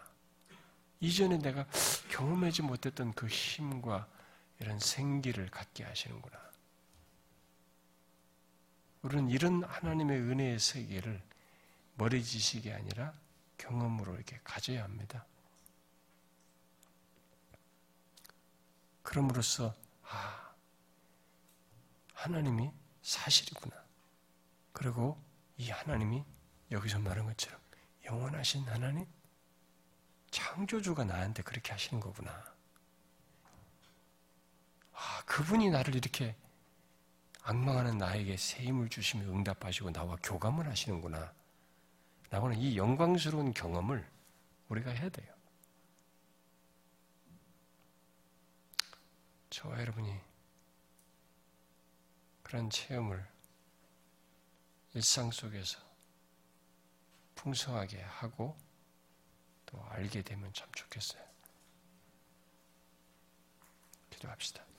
이전에 내가 경험하지 못했던 그 힘과 이런 생기를 갖게 하시는구나. 우리는 이런 하나님의 은혜의 세계를 머리 지식이 아니라 경험으로 이렇게 가져야 합니다. 그럼으로써 아 하나님이 사실이구나. 그리고 이 하나님이 여기서 말한 것처럼 영원하신 하나님 창조주가 나한테 그렇게 하시는 거구나. 아, 그분이 나를 이렇게 악망하는 나에게 새 힘을 주시며 응답하시고 나와 교감을 하시는구나. 나오는 이 영광스러운 경험을 우리가 해야 돼요. 저와 여러분이 그런 체험을 일상 속에서 풍성하게 하고 또 알게 되면 참 좋겠어요. 기도합시다.